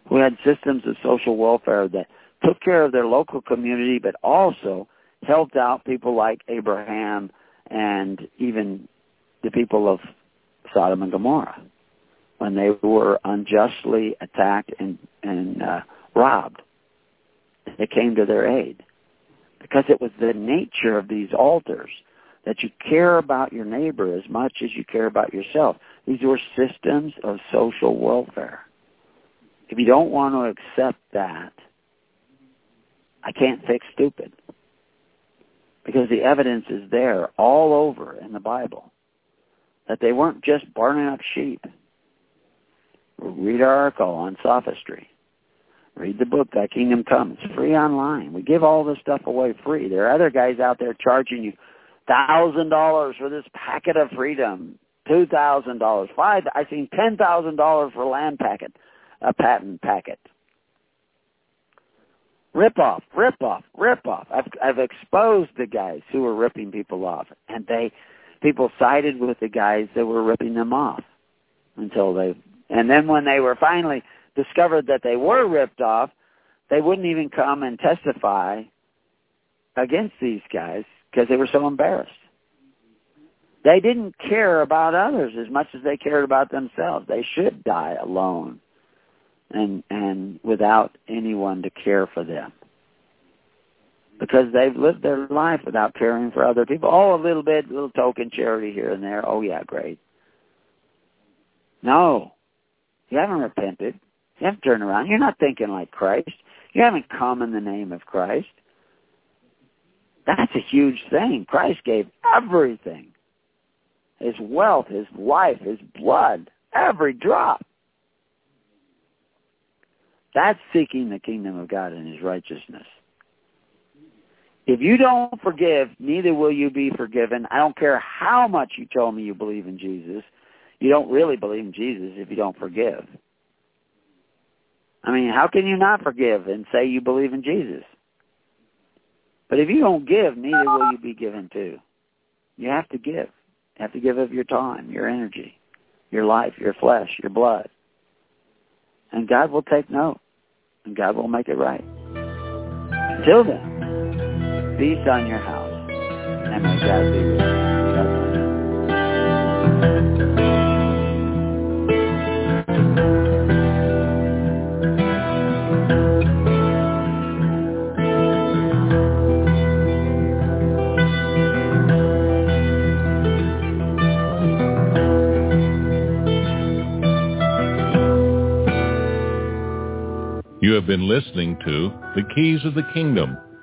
who had systems of social welfare that took care of their local community, but also helped out people like Abraham and even the people of Sodom and Gomorrah when they were unjustly attacked and, and uh, robbed. They came to their aid because it was the nature of these altars that you care about your neighbor as much as you care about yourself. These were systems of social welfare. If you don't want to accept that, I can't fix stupid. Because the evidence is there all over in the Bible that they weren't just burning up sheep. Read our article on sophistry. Read the book, Thy Kingdom Come. It's free online. We give all this stuff away free. There are other guys out there charging you thousand dollars for this packet of freedom, two thousand dollars, five. I seen ten thousand dollars for land packet, a patent packet. Rip off, rip off, rip off. I've I've exposed the guys who were ripping people off, and they people sided with the guys that were ripping them off until they and then when they were finally discovered that they were ripped off, they wouldn't even come and testify against these guys because they were so embarrassed. They didn't care about others as much as they cared about themselves. They should die alone and and without anyone to care for them. Because they've lived their life without caring for other people. Oh, a little bit, little token charity here and there. Oh yeah, great. No. You haven't repented. You haven't turned around. You're not thinking like Christ. You haven't come in the name of Christ. That's a huge thing. Christ gave everything. His wealth, his life, his blood, every drop. That's seeking the kingdom of God and his righteousness. If you don't forgive, neither will you be forgiven. I don't care how much you told me you believe in Jesus. You don't really believe in Jesus if you don't forgive. I mean, how can you not forgive and say you believe in Jesus? But if you don't give, neither will you be given to. You have to give. You have to give of your time, your energy, your life, your flesh, your blood. And God will take note. And God will make it right. Until then, peace on your house. And may God be with you. You have been listening to The Keys of the Kingdom